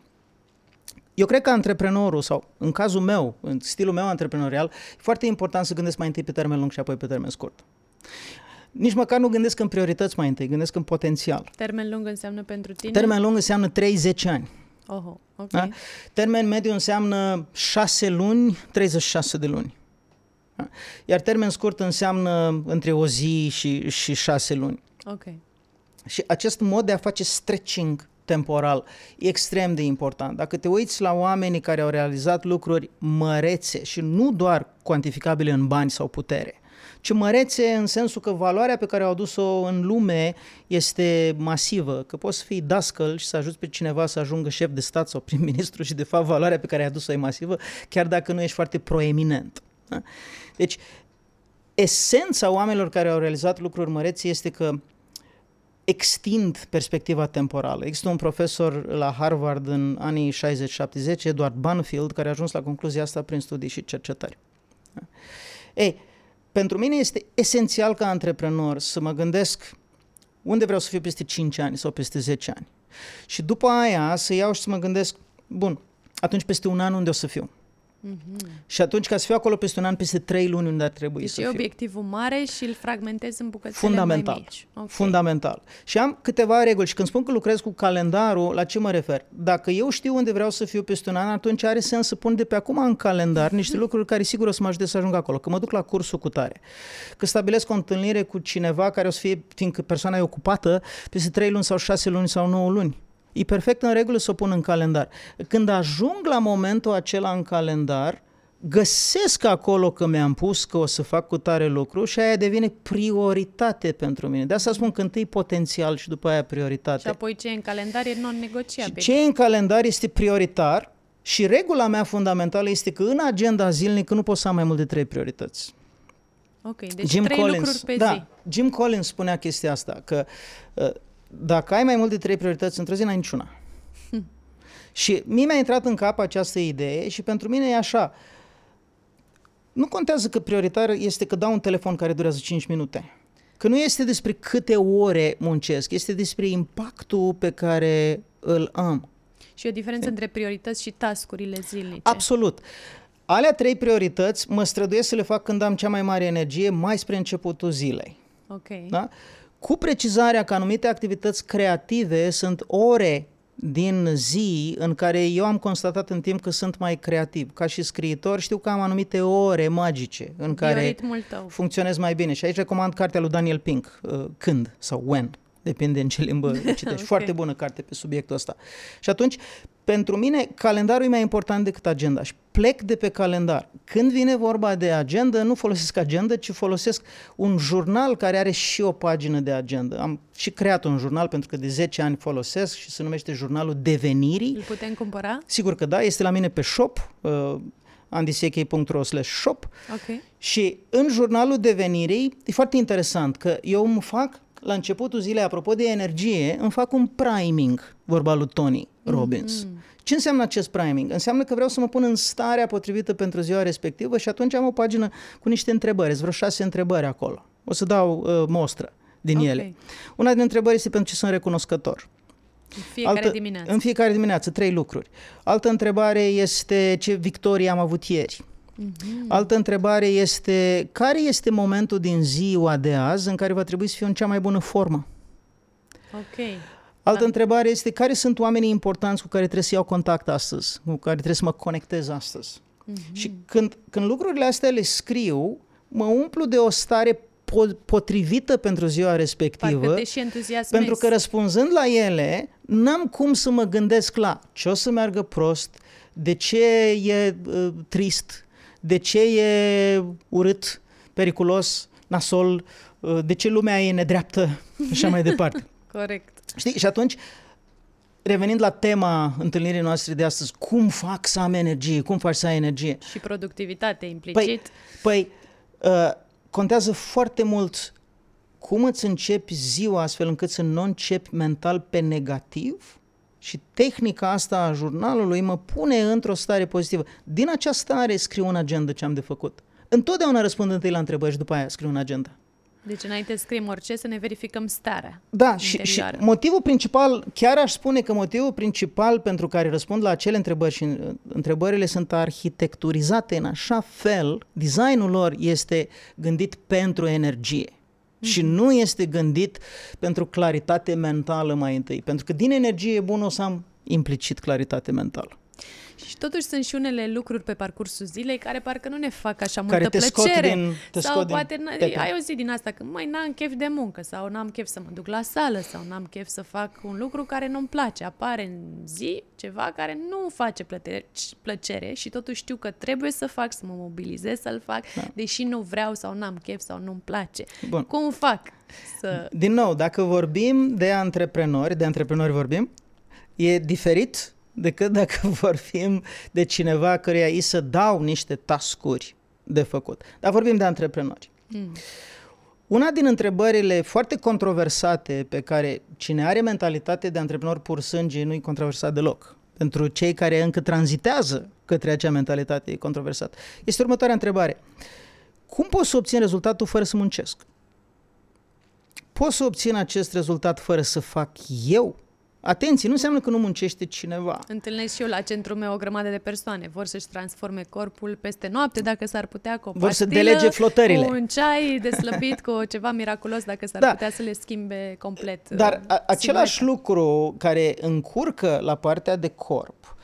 Eu cred că antreprenorul, sau în cazul meu, în stilul meu antreprenorial, e foarte important să gândesc mai întâi pe termen lung și apoi pe termen scurt. Nici măcar nu gândesc în priorități mai întâi, gândesc în potențial. Termen lung înseamnă pentru tine? Termen lung înseamnă 30 ani. Oho, okay. da? Termen mediu înseamnă 6 luni, 36 de luni. Da? Iar termen scurt înseamnă între o zi și, și șase luni. Ok. Și acest mod de a face stretching temporal e extrem de important. Dacă te uiți la oamenii care au realizat lucruri mărețe și nu doar cuantificabile în bani sau putere, ci mărețe în sensul că valoarea pe care au adus-o în lume este masivă, că poți să fii dascăl și să ajuți pe cineva să ajungă șef de stat sau prim-ministru și de fapt valoarea pe care ai adus-o e masivă, chiar dacă nu ești foarte proeminent. Da? Deci, esența oamenilor care au realizat lucruri măreți este că extind perspectiva temporală. Există un profesor la Harvard în anii 60-70, Edward Banfield, care a ajuns la concluzia asta prin studii și cercetări. Ei, pentru mine este esențial ca antreprenor să mă gândesc unde vreau să fiu peste 5 ani sau peste 10 ani. Și după aia să iau și să mă gândesc, bun, atunci peste un an unde o să fiu? Mm-hmm. Și atunci, ca să fiu acolo peste un an, peste trei luni unde ar trebui deci să e fiu. obiectivul mare și îl fragmentez în bucățele Fundamental. mai mici. Okay. Fundamental. Și am câteva reguli și când spun că lucrez cu calendarul, la ce mă refer? Dacă eu știu unde vreau să fiu peste un an, atunci are sens să pun de pe acum în calendar niște lucruri care sigur o să mă ajute să ajung acolo. Că mă duc la cursul cu tare, că stabilesc o întâlnire cu cineva care o să fie, fiindcă persoana e ocupată, peste trei luni sau șase luni sau nouă luni e perfect în regulă să o pun în calendar. Când ajung la momentul acela în calendar, găsesc acolo că mi-am pus că o să fac cu tare lucru și aia devine prioritate pentru mine. De asta spun că întâi potențial și după aia prioritate. Și apoi ce e în calendar e non-negociabil. Și ce e în calendar este prioritar și regula mea fundamentală este că în agenda zilnică nu pot să am mai mult de trei priorități. Ok, deci Jim trei Collins, lucruri pe da, zi. Jim Collins spunea chestia asta, că uh, dacă ai mai mult de trei priorități într-o zi, n-ai niciuna. Hm. (laughs) Și mie mi-a intrat în cap această idee și pentru mine e așa, nu contează că prioritar este că dau un telefon care durează 5 minute. Că nu este despre câte ore muncesc, este despre impactul pe care îl am. Și o diferență între priorități și tascurile zilnice. Absolut. Alea trei priorități mă străduiesc să le fac când am cea mai mare energie, mai spre începutul zilei. Ok. Da? Cu precizarea că anumite activități creative sunt ore din zi în care eu am constatat în timp că sunt mai creativ. Ca și scriitor știu că am anumite ore magice în care tău. funcționez mai bine. Și aici recomand cartea lui Daniel Pink, uh, Când sau When, depinde în ce limbă (laughs) citești. okay. Foarte bună carte pe subiectul ăsta. Și atunci, pentru mine, calendarul e mai important decât agenda și plec de pe calendar. Când vine vorba de agenda, nu folosesc agenda, ci folosesc un jurnal care are și o pagină de agenda. Am și creat un jurnal pentru că de 10 ani folosesc și se numește Jurnalul Devenirii. Îl putem cumpăra? Sigur că da, este la mine pe shop, uh, andisechei.ro shop okay. și în jurnalul devenirii e foarte interesant că eu îmi fac la începutul zilei, apropo de energie, îmi fac un priming, vorba lui Tony Robbins. Mm-hmm. Ce înseamnă acest priming? Înseamnă că vreau să mă pun în starea potrivită pentru ziua respectivă și atunci am o pagină cu niște întrebări, vreo șase întrebări acolo. O să dau uh, mostră din okay. ele. Una din întrebări este pentru ce sunt recunoscător. În fiecare Altă, dimineață. În fiecare dimineață, trei lucruri. Altă întrebare este ce victorie am avut ieri. Mm-hmm. Altă întrebare este care este momentul din ziua de azi în care va trebui să fiu în cea mai bună formă? Ok. Altă da. întrebare este care sunt oamenii importanți cu care trebuie să iau contact astăzi, cu care trebuie să mă conectez astăzi. Mm-hmm. Și când, când lucrurile astea le scriu, mă umplu de o stare po- potrivită pentru ziua respectivă, pentru că răspunzând la ele, n-am cum să mă gândesc la ce o să meargă prost, de ce e uh, trist, de ce e urât, periculos, nasol, uh, de ce lumea e nedreaptă și așa mai departe. (laughs) Corect. Știi? Și atunci, revenind la tema întâlnirii noastre de astăzi, cum fac să am energie, cum faci să ai energie? Și productivitate implicit. Păi, păi uh, contează foarte mult cum îți începi ziua astfel încât să nu începi mental pe negativ și tehnica asta a jurnalului mă pune într-o stare pozitivă. Din acea stare scriu un agenda ce am de făcut. Întotdeauna răspund întâi la întrebări și după aia scriu un agenda. Deci înainte să scriem orice, să ne verificăm starea Da, și, și motivul principal, chiar aș spune că motivul principal pentru care răspund la acele întrebări și uh, întrebările sunt arhitecturizate în așa fel, designul lor este gândit pentru energie. Mm-hmm. Și nu este gândit pentru claritate mentală mai întâi. Pentru că din energie bună o să am implicit claritate mentală. Și totuși sunt și unele lucruri pe parcursul zilei care parcă nu ne fac așa care multă te plăcere. Scot din, te sau scot poate din ai o zi din asta că mai n-am chef de muncă sau n-am chef să mă duc la sală sau n-am chef să fac un lucru care nu-mi place. Apare în zi ceva care nu face plăcere, plăcere și totuși știu că trebuie să fac, să mă mobilizez să-l fac, da. deși nu vreau sau n-am chef sau nu-mi place. Bun. Cum fac? Să... Din nou, dacă vorbim de antreprenori, de antreprenori vorbim, e diferit decât dacă (laughs) vorbim de cineva căreia îi să dau niște tascuri de făcut. Dar vorbim de antreprenori. Mm. Una din întrebările foarte controversate pe care cine are mentalitate de antreprenor pur sânge nu-i controversat deloc. Pentru cei care încă tranzitează către acea mentalitate e controversat. Este următoarea întrebare. Cum pot să obțin rezultatul fără să muncesc? Pot să obțin acest rezultat fără să fac eu Atenție, nu înseamnă că nu muncește cineva. Întâlnesc și eu la centrul meu o grămadă de persoane. Vor să-și transforme corpul peste noapte, dacă s-ar putea cu o Vor să delege flotările. Cu un ceai deslăbit, cu ceva miraculos, dacă s-ar da. putea să le schimbe complet. Dar a, același lucru care încurcă la partea de corp,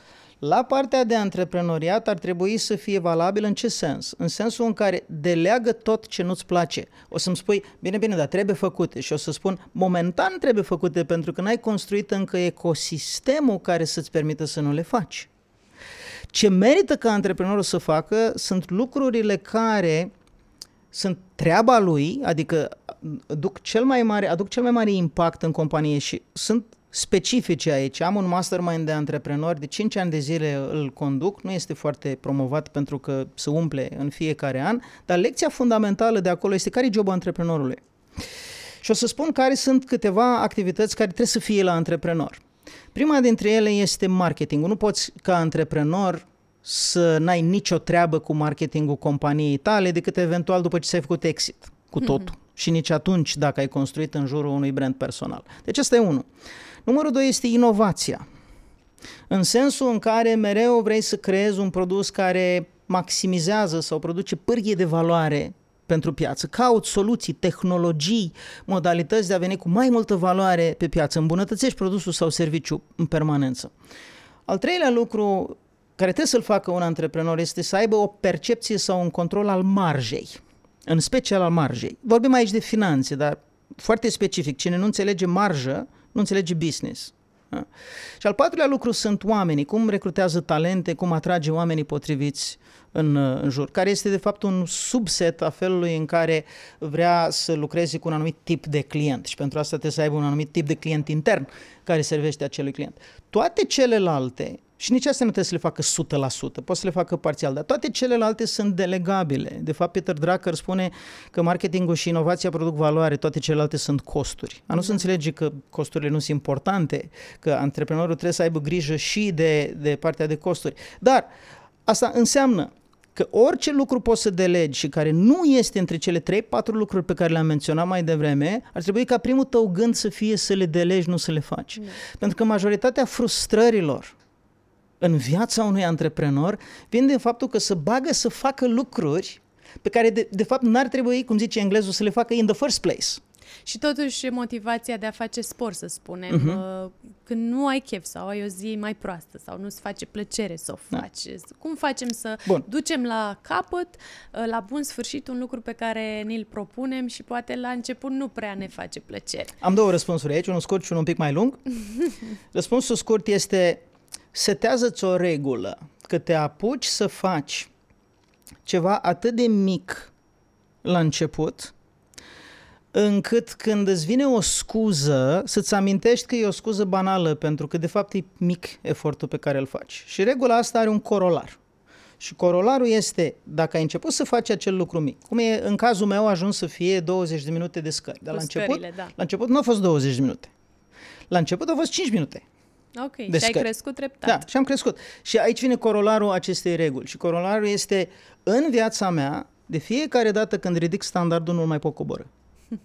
la partea de antreprenoriat ar trebui să fie valabil în ce sens? În sensul în care deleagă tot ce nu-ți place. O să-mi spui, bine, bine, dar trebuie făcute. Și o să spun, momentan trebuie făcute pentru că n-ai construit încă ecosistemul care să-ți permită să nu le faci. Ce merită ca antreprenorul să facă sunt lucrurile care sunt treaba lui, adică aduc cel mai mare, aduc cel mai mare impact în companie și sunt specifice aici. Am un mastermind de antreprenori, de 5 ani de zile îl conduc, nu este foarte promovat pentru că se umple în fiecare an, dar lecția fundamentală de acolo este care e jobul antreprenorului. Și o să spun care sunt câteva activități care trebuie să fie la antreprenor. Prima dintre ele este marketingul. Nu poți ca antreprenor să n-ai nicio treabă cu marketingul companiei tale decât eventual după ce ți-ai făcut exit cu totul. Mm-hmm. Și nici atunci dacă ai construit în jurul unui brand personal. Deci asta e unul. Numărul doi este inovația. În sensul în care mereu vrei să creezi un produs care maximizează sau produce pârghie de valoare pentru piață. Caut soluții, tehnologii, modalități de a veni cu mai multă valoare pe piață. Îmbunătățești produsul sau serviciu în permanență. Al treilea lucru care trebuie să-l facă un antreprenor este să aibă o percepție sau un control al marjei, în special al marjei. Vorbim aici de finanțe, dar foarte specific. Cine nu înțelege marjă, nu înțelege business. Da? Și al patrulea lucru sunt oamenii, cum recrutează talente, cum atrage oamenii potriviți în, în jur, care este de fapt un subset a felului în care vrea să lucreze cu un anumit tip de client și pentru asta trebuie să aibă un anumit tip de client intern care servește acelui client. Toate celelalte și nici astea nu trebuie să le facă 100%, poți să le facă parțial, dar toate celelalte sunt delegabile. De fapt, Peter Drucker spune că marketingul și inovația produc valoare, toate celelalte sunt costuri. A nu se da. înțelege că costurile nu sunt importante, că antreprenorul trebuie să aibă grijă și de, de partea de costuri. Dar asta înseamnă că orice lucru poți să delegi și care nu este între cele 3-4 lucruri pe care le-am menționat mai devreme, ar trebui ca primul tău gând să fie să le delegi, nu să le faci. Mm. Pentru că majoritatea frustrărilor în viața unui antreprenor vine din faptul că să bagă să facă lucruri pe care de, de fapt n-ar trebui, cum zice englezul, să le facă in the first place. Și totuși motivația de a face sport, să spunem, uh-huh. când nu ai chef sau ai o zi mai proastă sau nu-ți face plăcere să o da. faci. Da. Cum facem să Bun. ducem la capăt, uh, la bun sfârșit, un lucru pe care ni-l propunem și poate la început nu prea ne face plăcere? Am două răspunsuri aici, unul scurt și unul un pic mai lung. (laughs) Răspunsul scurt este setează-ți o regulă că te apuci să faci ceva atât de mic la început, încât când îți vine o scuză, să-ți amintești că e o scuză banală, pentru că de fapt e mic efortul pe care îl faci. Și regula asta are un corolar. Și corolarul este, dacă ai început să faci acel lucru mic, cum e în cazul meu a ajuns să fie 20 de minute de scări, dar la început, da. la început nu a fost 20 de minute. La început a fost 5 minute. Ok, de și ai crescut treptat. Da, și am crescut. Și aici vine corolarul acestei reguli. Și corolarul este, în viața mea, de fiecare dată când ridic standardul, nu mai pot coboră. (laughs)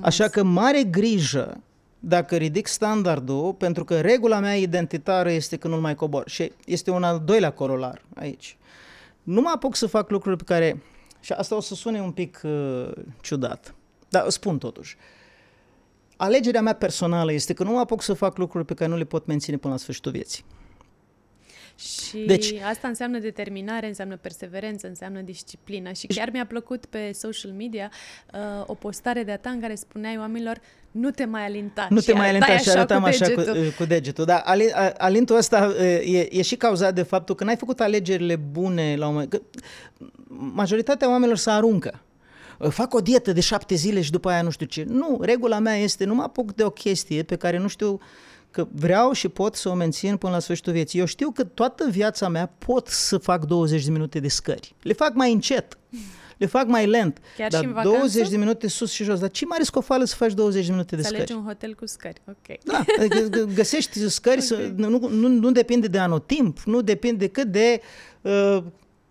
Așa că mare grijă dacă ridic standardul, pentru că regula mea identitară este că nu mai cobor. Și este un al doilea corolar aici. Nu mă apuc să fac lucruri pe care... Și asta o să sune un pic uh, ciudat. Dar spun totuși. Uh, alegerea mea personală este că nu mă apuc să fac lucruri pe care nu le pot menține până la sfârșitul vieții. Și deci, asta înseamnă determinare, înseamnă perseverență, înseamnă disciplină. Și chiar mi-a plăcut pe social media uh, o postare de-a ta în care spuneai oamenilor nu te mai alinta. Nu te mai alinta și arătam așa cu, cu degetul. Dar alintul ăsta uh, e, e și cauzat de faptul că n-ai făcut alegerile bune la un moment. Că majoritatea oamenilor se aruncă fac o dietă de șapte zile și după aia nu știu ce. Nu, regula mea este nu mă apuc de o chestie pe care nu știu că vreau și pot să o mențin până la sfârșitul vieții. Eu știu că toată viața mea pot să fac 20 de minute de scări. Le fac mai încet. le fac mai lent. Chiar dar și în 20 vacanță? de minute sus și jos. Dar ce mare scofală să faci 20 de minute de Să alegi scări? un hotel cu scări, ok. Da, adică g- găsești scări, să, (laughs) Ok. nu, nu, nu depinde de anotimp, nu depinde decât de uh,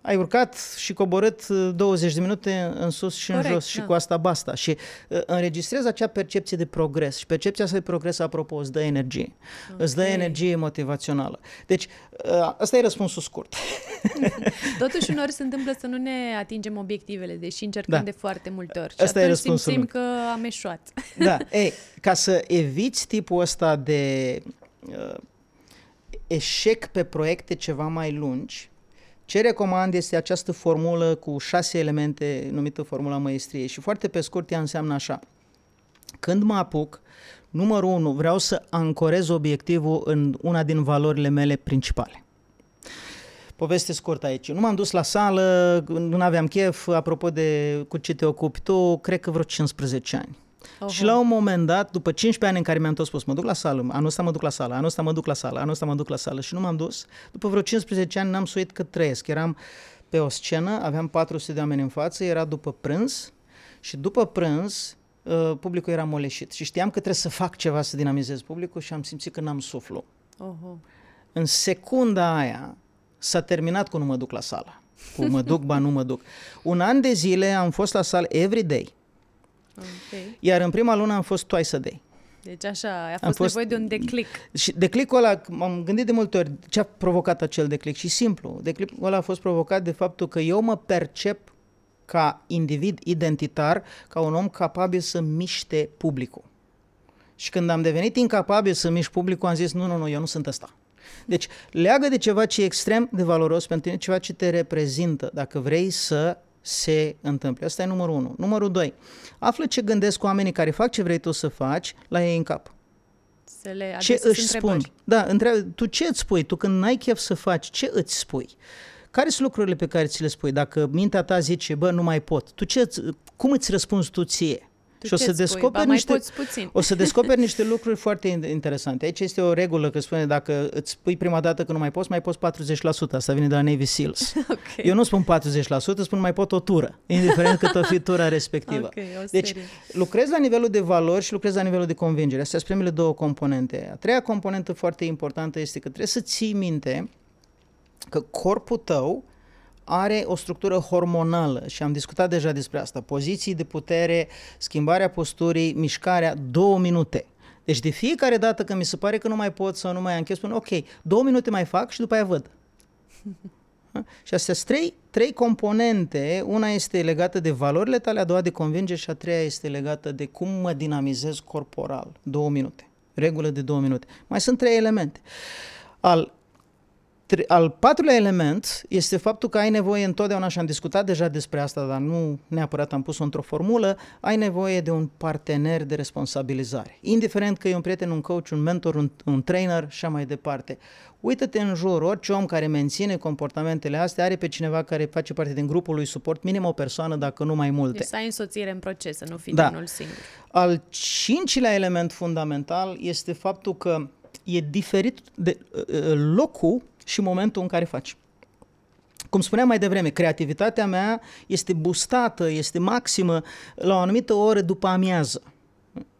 ai urcat și coborât uh, 20 de minute în sus și Corect, în jos și da. cu asta basta. Și uh, înregistrezi acea percepție de progres. Și percepția asta de progres, apropo, îți dă energie. Îți dă Ok. energie motivațională. Deci, uh, ăsta e răspunsul scurt. (laughs) Totuși, uneori se întâmplă să nu ne atingem obiectivele, deși încercăm Da. de foarte multe ori. Ăsta și e atunci răspunsul simțim meu. că am eșuat. (laughs) Da, ei, ca să eviți tipul ăsta de uh, eșec pe proiecte ceva mai lungi, ce recomand este această formulă cu șase elemente numită formula măestriei și foarte pe scurt ea înseamnă așa. Când mă apuc, numărul unu, vreau să ancorez obiectivul în una din valorile mele principale. Poveste scurtă aici. Nu m-am dus la sală, nu aveam chef, apropo de cu ce te ocupi tu, cred că vreo 15 ani. Oho. Și la un moment dat, după 15 ani în care mi-am tot spus, mă duc la sală, anul ăsta mă duc la sală, anul ăsta mă duc la sală, anul ăsta mă duc la sală și nu m-am dus, după vreo 15 ani n-am suit cât trăiesc. Eram pe o scenă, aveam 400 de oameni în față, era după prânz și după prânz uh, publicul era moleșit și știam că trebuie să fac ceva să dinamizez publicul și am simțit că n-am suflu. Oho. În secunda aia s-a terminat cu nu mă duc la sală. Cu mă duc, ba nu mă duc. Un an de zile am fost la sală every day, Ok. iar în prima lună am fost twice a day. Deci așa, a fost, fost- nevoie de un declic. Și declicul ăla, m-am gândit de multe ori, ce a provocat acel declic? Și simplu, declicul ăla a fost provocat de faptul că eu mă percep ca individ identitar, ca un om capabil să miște publicul. Și când am devenit incapabil să mișc publicul, am zis, nu, nu, nu, eu nu sunt ăsta. Deci, leagă de ceva ce e extrem de valoros pentru tine, ceva ce te reprezintă, dacă vrei să se întâmple. Asta e numărul unu. Numărul doi, află ce gândesc oamenii care fac ce vrei tu să faci la ei în cap. Să le Ce adresezi își întrebări. spun? Da, întreabă, tu ce îți spui? Tu când n-ai chef să faci, ce îți spui? Care sunt lucrurile pe care ți le spui? Dacă mintea ta zice, bă, nu mai pot, tu ce, îți- cum îți răspunzi tu ție? Tu și o ce să îți spui? descoperi Ba, mai niște, poți puțin. o să descoperi niște lucruri foarte in- interesante. Aici este o regulă că spune dacă îți spui prima dată că nu mai poți, mai poți 40%. Asta vine de la Navy SEALs. (laughs) Ok. Eu nu spun 40%, spun mai pot o tură, indiferent cât o fi tura respectivă. Ok, o Deci, serie. lucrez la nivelul de valori și lucrez la nivelul de convingere. Astea sunt primele două componente. A treia componentă foarte importantă este că trebuie să ții minte că corpul tău are o structură hormonală și am discutat deja despre asta. Poziții de putere, schimbarea posturii, mișcarea, două minute. Deci de fiecare dată când mi se pare că nu mai pot sau nu mai am chef, spun ok, două minute mai fac și după aia văd. Da? (laughs) Și astea sunt trei, trei componente. Una este legată de valorile tale, a doua de convingere și a treia este legată de cum mă dinamizez corporal. Două minute. Regulă de două minute. Mai sunt trei elemente. Al, tre- al patrulea element este faptul că ai nevoie întotdeauna, și am discutat deja despre asta, dar nu neapărat am pus-o într-o formulă, ai nevoie de un partener de responsabilizare. Indiferent că e un prieten, un coach, un mentor, un, un trainer și așa mai departe. Uită-te în jur, orice om care menține comportamentele astea are pe cineva care face parte din grupul lui suport, minim o persoană, dacă nu mai multe. Deci să ai însoțire în proces, să nu fii Da. da. unul singur. Al cincilea element fundamental este faptul că e diferit de uh, uh, locul și momentul în care faci. Cum spuneam mai devreme, creativitatea mea este boostată, este maximă la o anumită oră după amiază.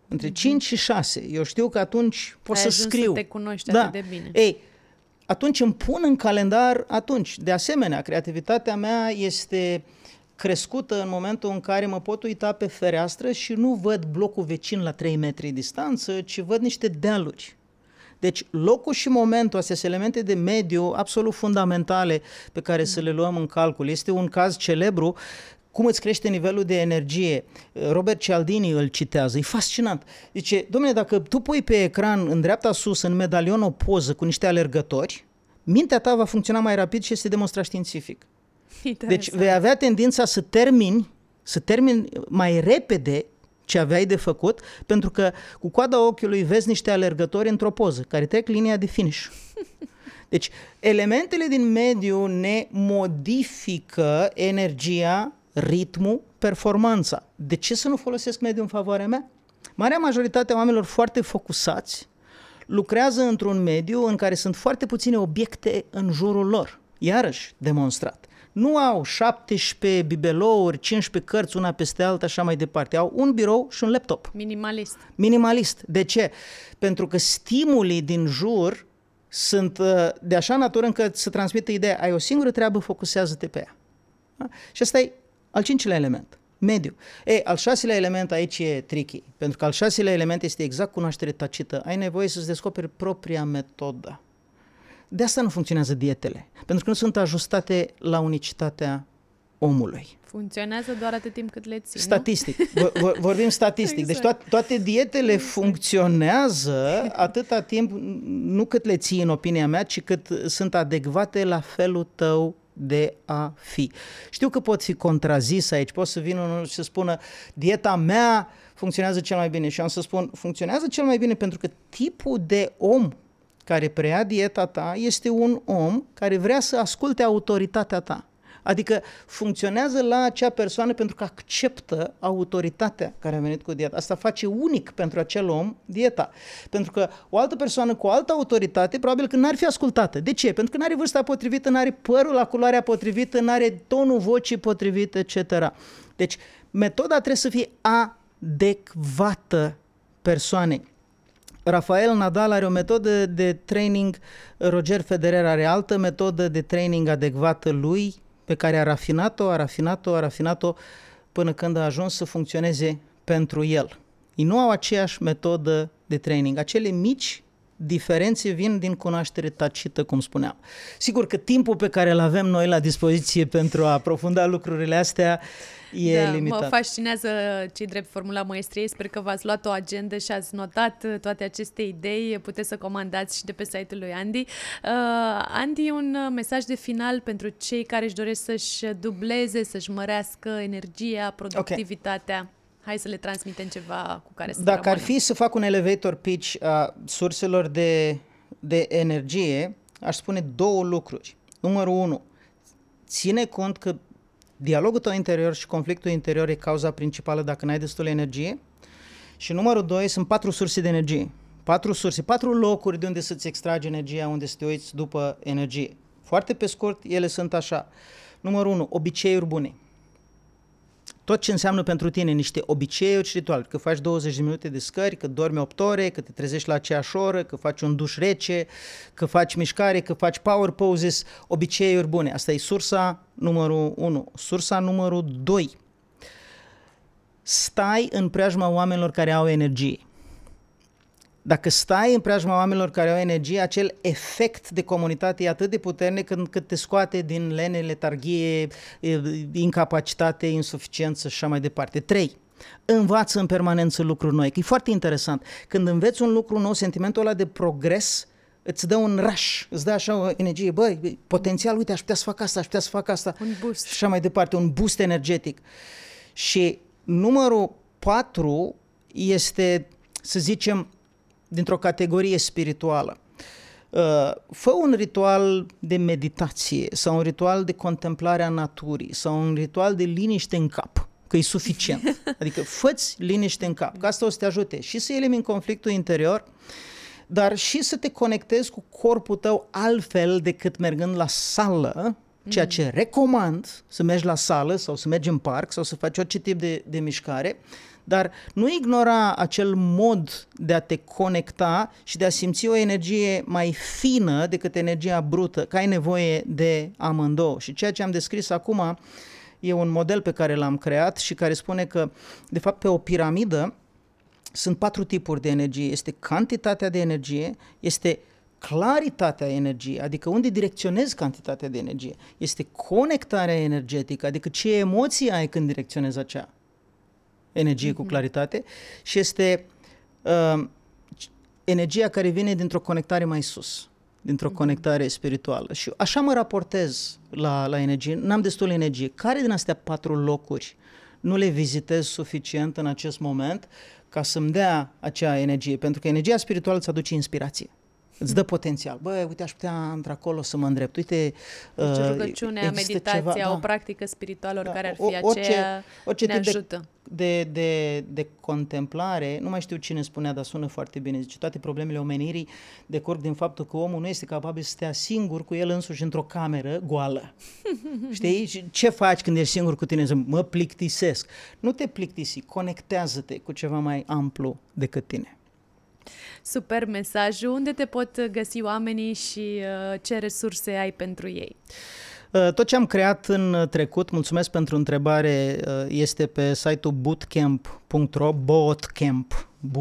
Între 5 și 6. Eu știu că atunci pot Ai să ajuns scriu. să te cunoști da. atât de bine. Ei, atunci îmi pun în calendar atunci. De asemenea, creativitatea mea este crescută în momentul în care mă pot uita pe fereastră și nu văd blocul vecin la 3 metri distanță, ci văd niște dealuri. Deci locul și momentul, astea sunt elemente de mediu absolut fundamentale pe care să le luăm în calcul. Este un caz celebru cum îți crește nivelul de energie. Robert Cialdini îl citează, e fascinant. Zice, domnule, dacă tu pui pe ecran în dreapta sus, în medalion, o poză cu niște alergători, mintea ta va funcționa mai rapid și este demonstrat științific. Deci Interesant. vei avea tendința să termini, să termini mai repede ce aveai de făcut, pentru că cu coada ochiului vezi niște alergători într-o poză care trec linia de finish. (laughs) Deci, elementele din mediu ne modifică energia, ritmul, performanța. De ce să nu folosesc mediul în favoarea mea? Marea majoritate a oamenilor foarte focusați lucrează într-un mediu în care sunt foarte puține obiecte în jurul lor. Iarăși, demonstrat. Nu au 17 bibelouri, 15 cărți, una peste alta, așa mai departe. Au un birou și un laptop. Minimalist. Minimalist. De ce? Pentru că stimulii din jur sunt uh, de așa natură încât să transmită ideea, ai o singură treabă, focusează-te pe ea. Da? Și asta e al cincilea element, mediu. E, al șaselea element aici e tricky, pentru că al șaselea element este exact cunoaștere tacită. Ai nevoie să-ți descoperi propria metodă. De asta nu funcționează dietele, pentru că nu sunt ajustate la unicitatea omului. Funcționează doar atât timp cât le ții, Statistic. Nu? Vorbim statistic. Exact. Deci toate, toate dietele exact. funcționează atâta timp, nu cât le ții în opinia mea, ci cât sunt adecvate la felul tău de a fi. Știu că pot fi contrazis aici, pot să vin unul și să spună dieta mea funcționează cel mai bine și am să spun funcționează cel mai bine pentru că tipul de om care preia dieta ta este un om care vrea să asculte autoritatea ta. Adică funcționează la acea persoană pentru că acceptă autoritatea care a venit cu dieta. Asta face unic pentru acel om dieta. Pentru că o altă persoană cu o altă autoritate probabil că n-ar fi ascultată. De ce? Pentru că n-are vârsta potrivită, n-are părul la culoarea potrivită, n-are tonul vocii potrivit, etc. Deci metoda trebuie să fie adecvată persoanei. Rafael Nadal are o metodă de training, Roger Federer are altă metodă de training adecvată lui, pe care a rafinat-o, a rafinat-o, a rafinat-o până când a ajuns să funcționeze pentru el. Ei nu au aceeași metodă de training. Acele mici diferențe vin din cunoaștere tacită, cum spuneam. Sigur că timpul pe care îl avem noi la dispoziție pentru a aprofunda lucrurile astea e da, limitat. Mă fascinează ce drept formula maestriei. Sper că v-ați luat o agendă și ați notat toate aceste idei. Puteți să comandați și de pe site-ul lui Andy. Uh, Andy, un mesaj de final pentru cei care își doresc să-și dubleze, să-și mărească energia, productivitatea. Okay. Hai să le transmitem ceva cu care să Dacă rămână. ar fi să fac un elevator pitch a surselor de, de energie, aș spune două lucruri. Numărul unu, ține cont că dialogul tău interior și conflictul interior e cauza principală dacă n-ai destul energie. Și numărul doi, sunt patru surse de energie. Patru surse, patru locuri de unde să-ți extragi energia, unde să te uiți după energie. Foarte pe scurt, ele sunt așa. Numărul unu, obiceiuri bune tot ce înseamnă pentru tine niște obiceiuri și ritualuri, că faci 20 de minute de scări, că dormi 8 ore, că te trezești la aceeași oră, că faci un duș rece, că faci mișcare, că faci power poses, obiceiuri bune. Asta e sursa numărul 1. Sursa numărul 2. Stai în preajma oamenilor care au energie dacă stai în preajma oamenilor care au energie, acel efect de comunitate e atât de puternic încât te scoate din lene, letargie, incapacitate, insuficiență și așa mai departe. 3. Învață în permanență lucruri noi, că e foarte interesant. Când înveți un lucru nou, sentimentul ăla de progres îți dă un rush, îți dă așa o energie, băi, potențial, uite, aș putea să fac asta, aș putea să fac asta. Un boost. Și așa mai departe, un boost energetic. Și numărul 4 este, să zicem, dintr-o categorie spirituală. Uh, fă un ritual de meditație sau un ritual de contemplare a naturii sau un ritual de liniște în cap, că e suficient. (laughs) Adică fă liniște în cap, că asta o să te ajute și să elimini conflictul interior, dar și să te conectezi cu corpul tău altfel decât mergând la sală, ceea ce recomand să mergi la sală sau să mergi în parc sau să faci orice tip de, de mișcare, dar nu ignora acel mod de a te conecta și de a simți o energie mai fină decât energia brută, că ai nevoie de amândouă. Și ceea ce am descris acum e un model pe care l-am creat și care spune că, de fapt, pe o piramidă sunt patru tipuri de energie. Este cantitatea de energie, este claritatea energiei, adică unde direcționezi cantitatea de energie, este conectarea energetică, adică ce emoții ai când direcționezi acea energie mm-hmm. cu mhm. claritate și este uh, energia care vine dintr-o conectare mai sus, dintr-o mm-hmm. conectare spirituală. Și așa mă raportez la, la energie. N-am destul energie. Care din astea patru locuri nu le vizitez suficient în acest moment ca să-mi dea acea energie? Pentru că energia spirituală îți aduce inspirație. Îți dă potențial. Bă, uite, aș putea într-acolo să mă îndrept. Uite, deci uh, rugăciunea, meditația, ceva, da. o practică spirituală, da, oricare ar fi o, orice, aceea, orice ne ajută. De, de, de, de contemplare, nu mai știu cine spunea, dar sună foarte bine, zice, toate problemele omenirii decurg din faptul că omul nu este capabil să stea singur cu el însuși într-o cameră goală. (laughs) Știi? Și ce faci când ești singur cu tine? Să mă plictisesc. Nu te plictisi, conectează-te cu ceva mai amplu decât tine. Super mesajul. Unde te pot găsi oamenii și uh, ce resurse ai pentru ei? Uh, tot ce am creat în trecut, mulțumesc pentru întrebare, uh, este pe site-ul bootcamp.ro, bootcamp, b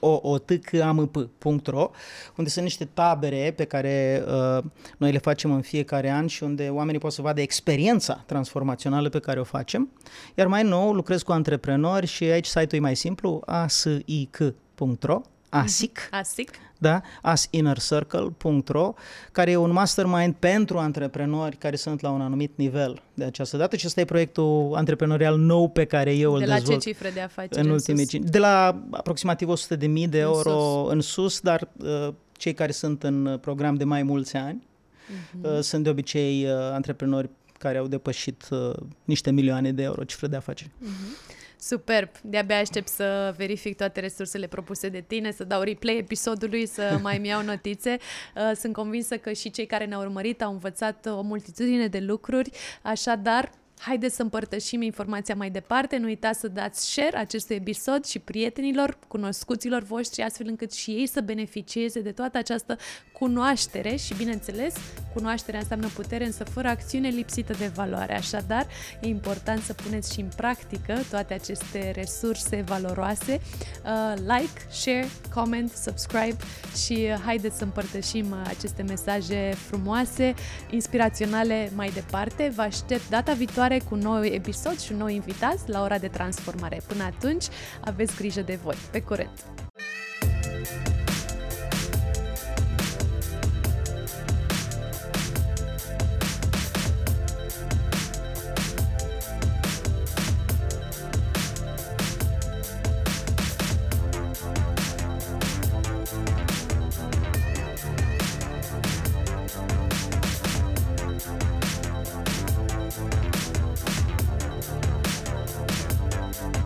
o o t c a m p.ro, unde sunt niște tabere pe care uh, noi le facem în fiecare an și unde oamenii pot să vadă experiența transformațională pe care o facem. Iar mai nou lucrez cu antreprenori și aici site-ul e mai simplu, asic.ro ASIC, mhm. ASIC. Da? asinnercircle.ro, care e un mastermind pentru antreprenori care sunt la un anumit nivel de această dată și ăsta e proiectul antreprenorial nou pe care eu de îl dezvolt. De la ce cifre de afaceri în ultimii cinci, De la aproximativ 100 de mii de euro în sus, în sus dar uh, cei care sunt în program de mai mulți ani uh-huh. uh, sunt de obicei uh, antreprenori care au depășit uh, niște milioane de euro cifre de afaceri. Uh-huh. Superb! De-abia aștept să verific toate resursele propuse de tine, să dau replay episodului, să (laughs) mai iau notițe. Uh, sunt convinsă că și cei care ne-au urmărit au învățat o multitudine de lucruri, așadar Haideți să împărtășim informația mai departe, nu uitați să dați share acestui episod și prietenilor, cunoscuților voștri, astfel încât și ei să beneficieze de toată această cunoaștere și, bineînțeles, cunoașterea înseamnă putere, însă fără acțiune lipsită de valoare. Așadar, e important să puneți și în practică toate aceste resurse valoroase. Uh, like, share, comment, subscribe și uh, haideți să împărtășim uh, aceste mesaje frumoase, inspiraționale mai departe. Vă aștept data viitoare viitoare cu nou episod și noi invitați la ora de transformare. Până atunci, aveți grijă de voi. Pe curând!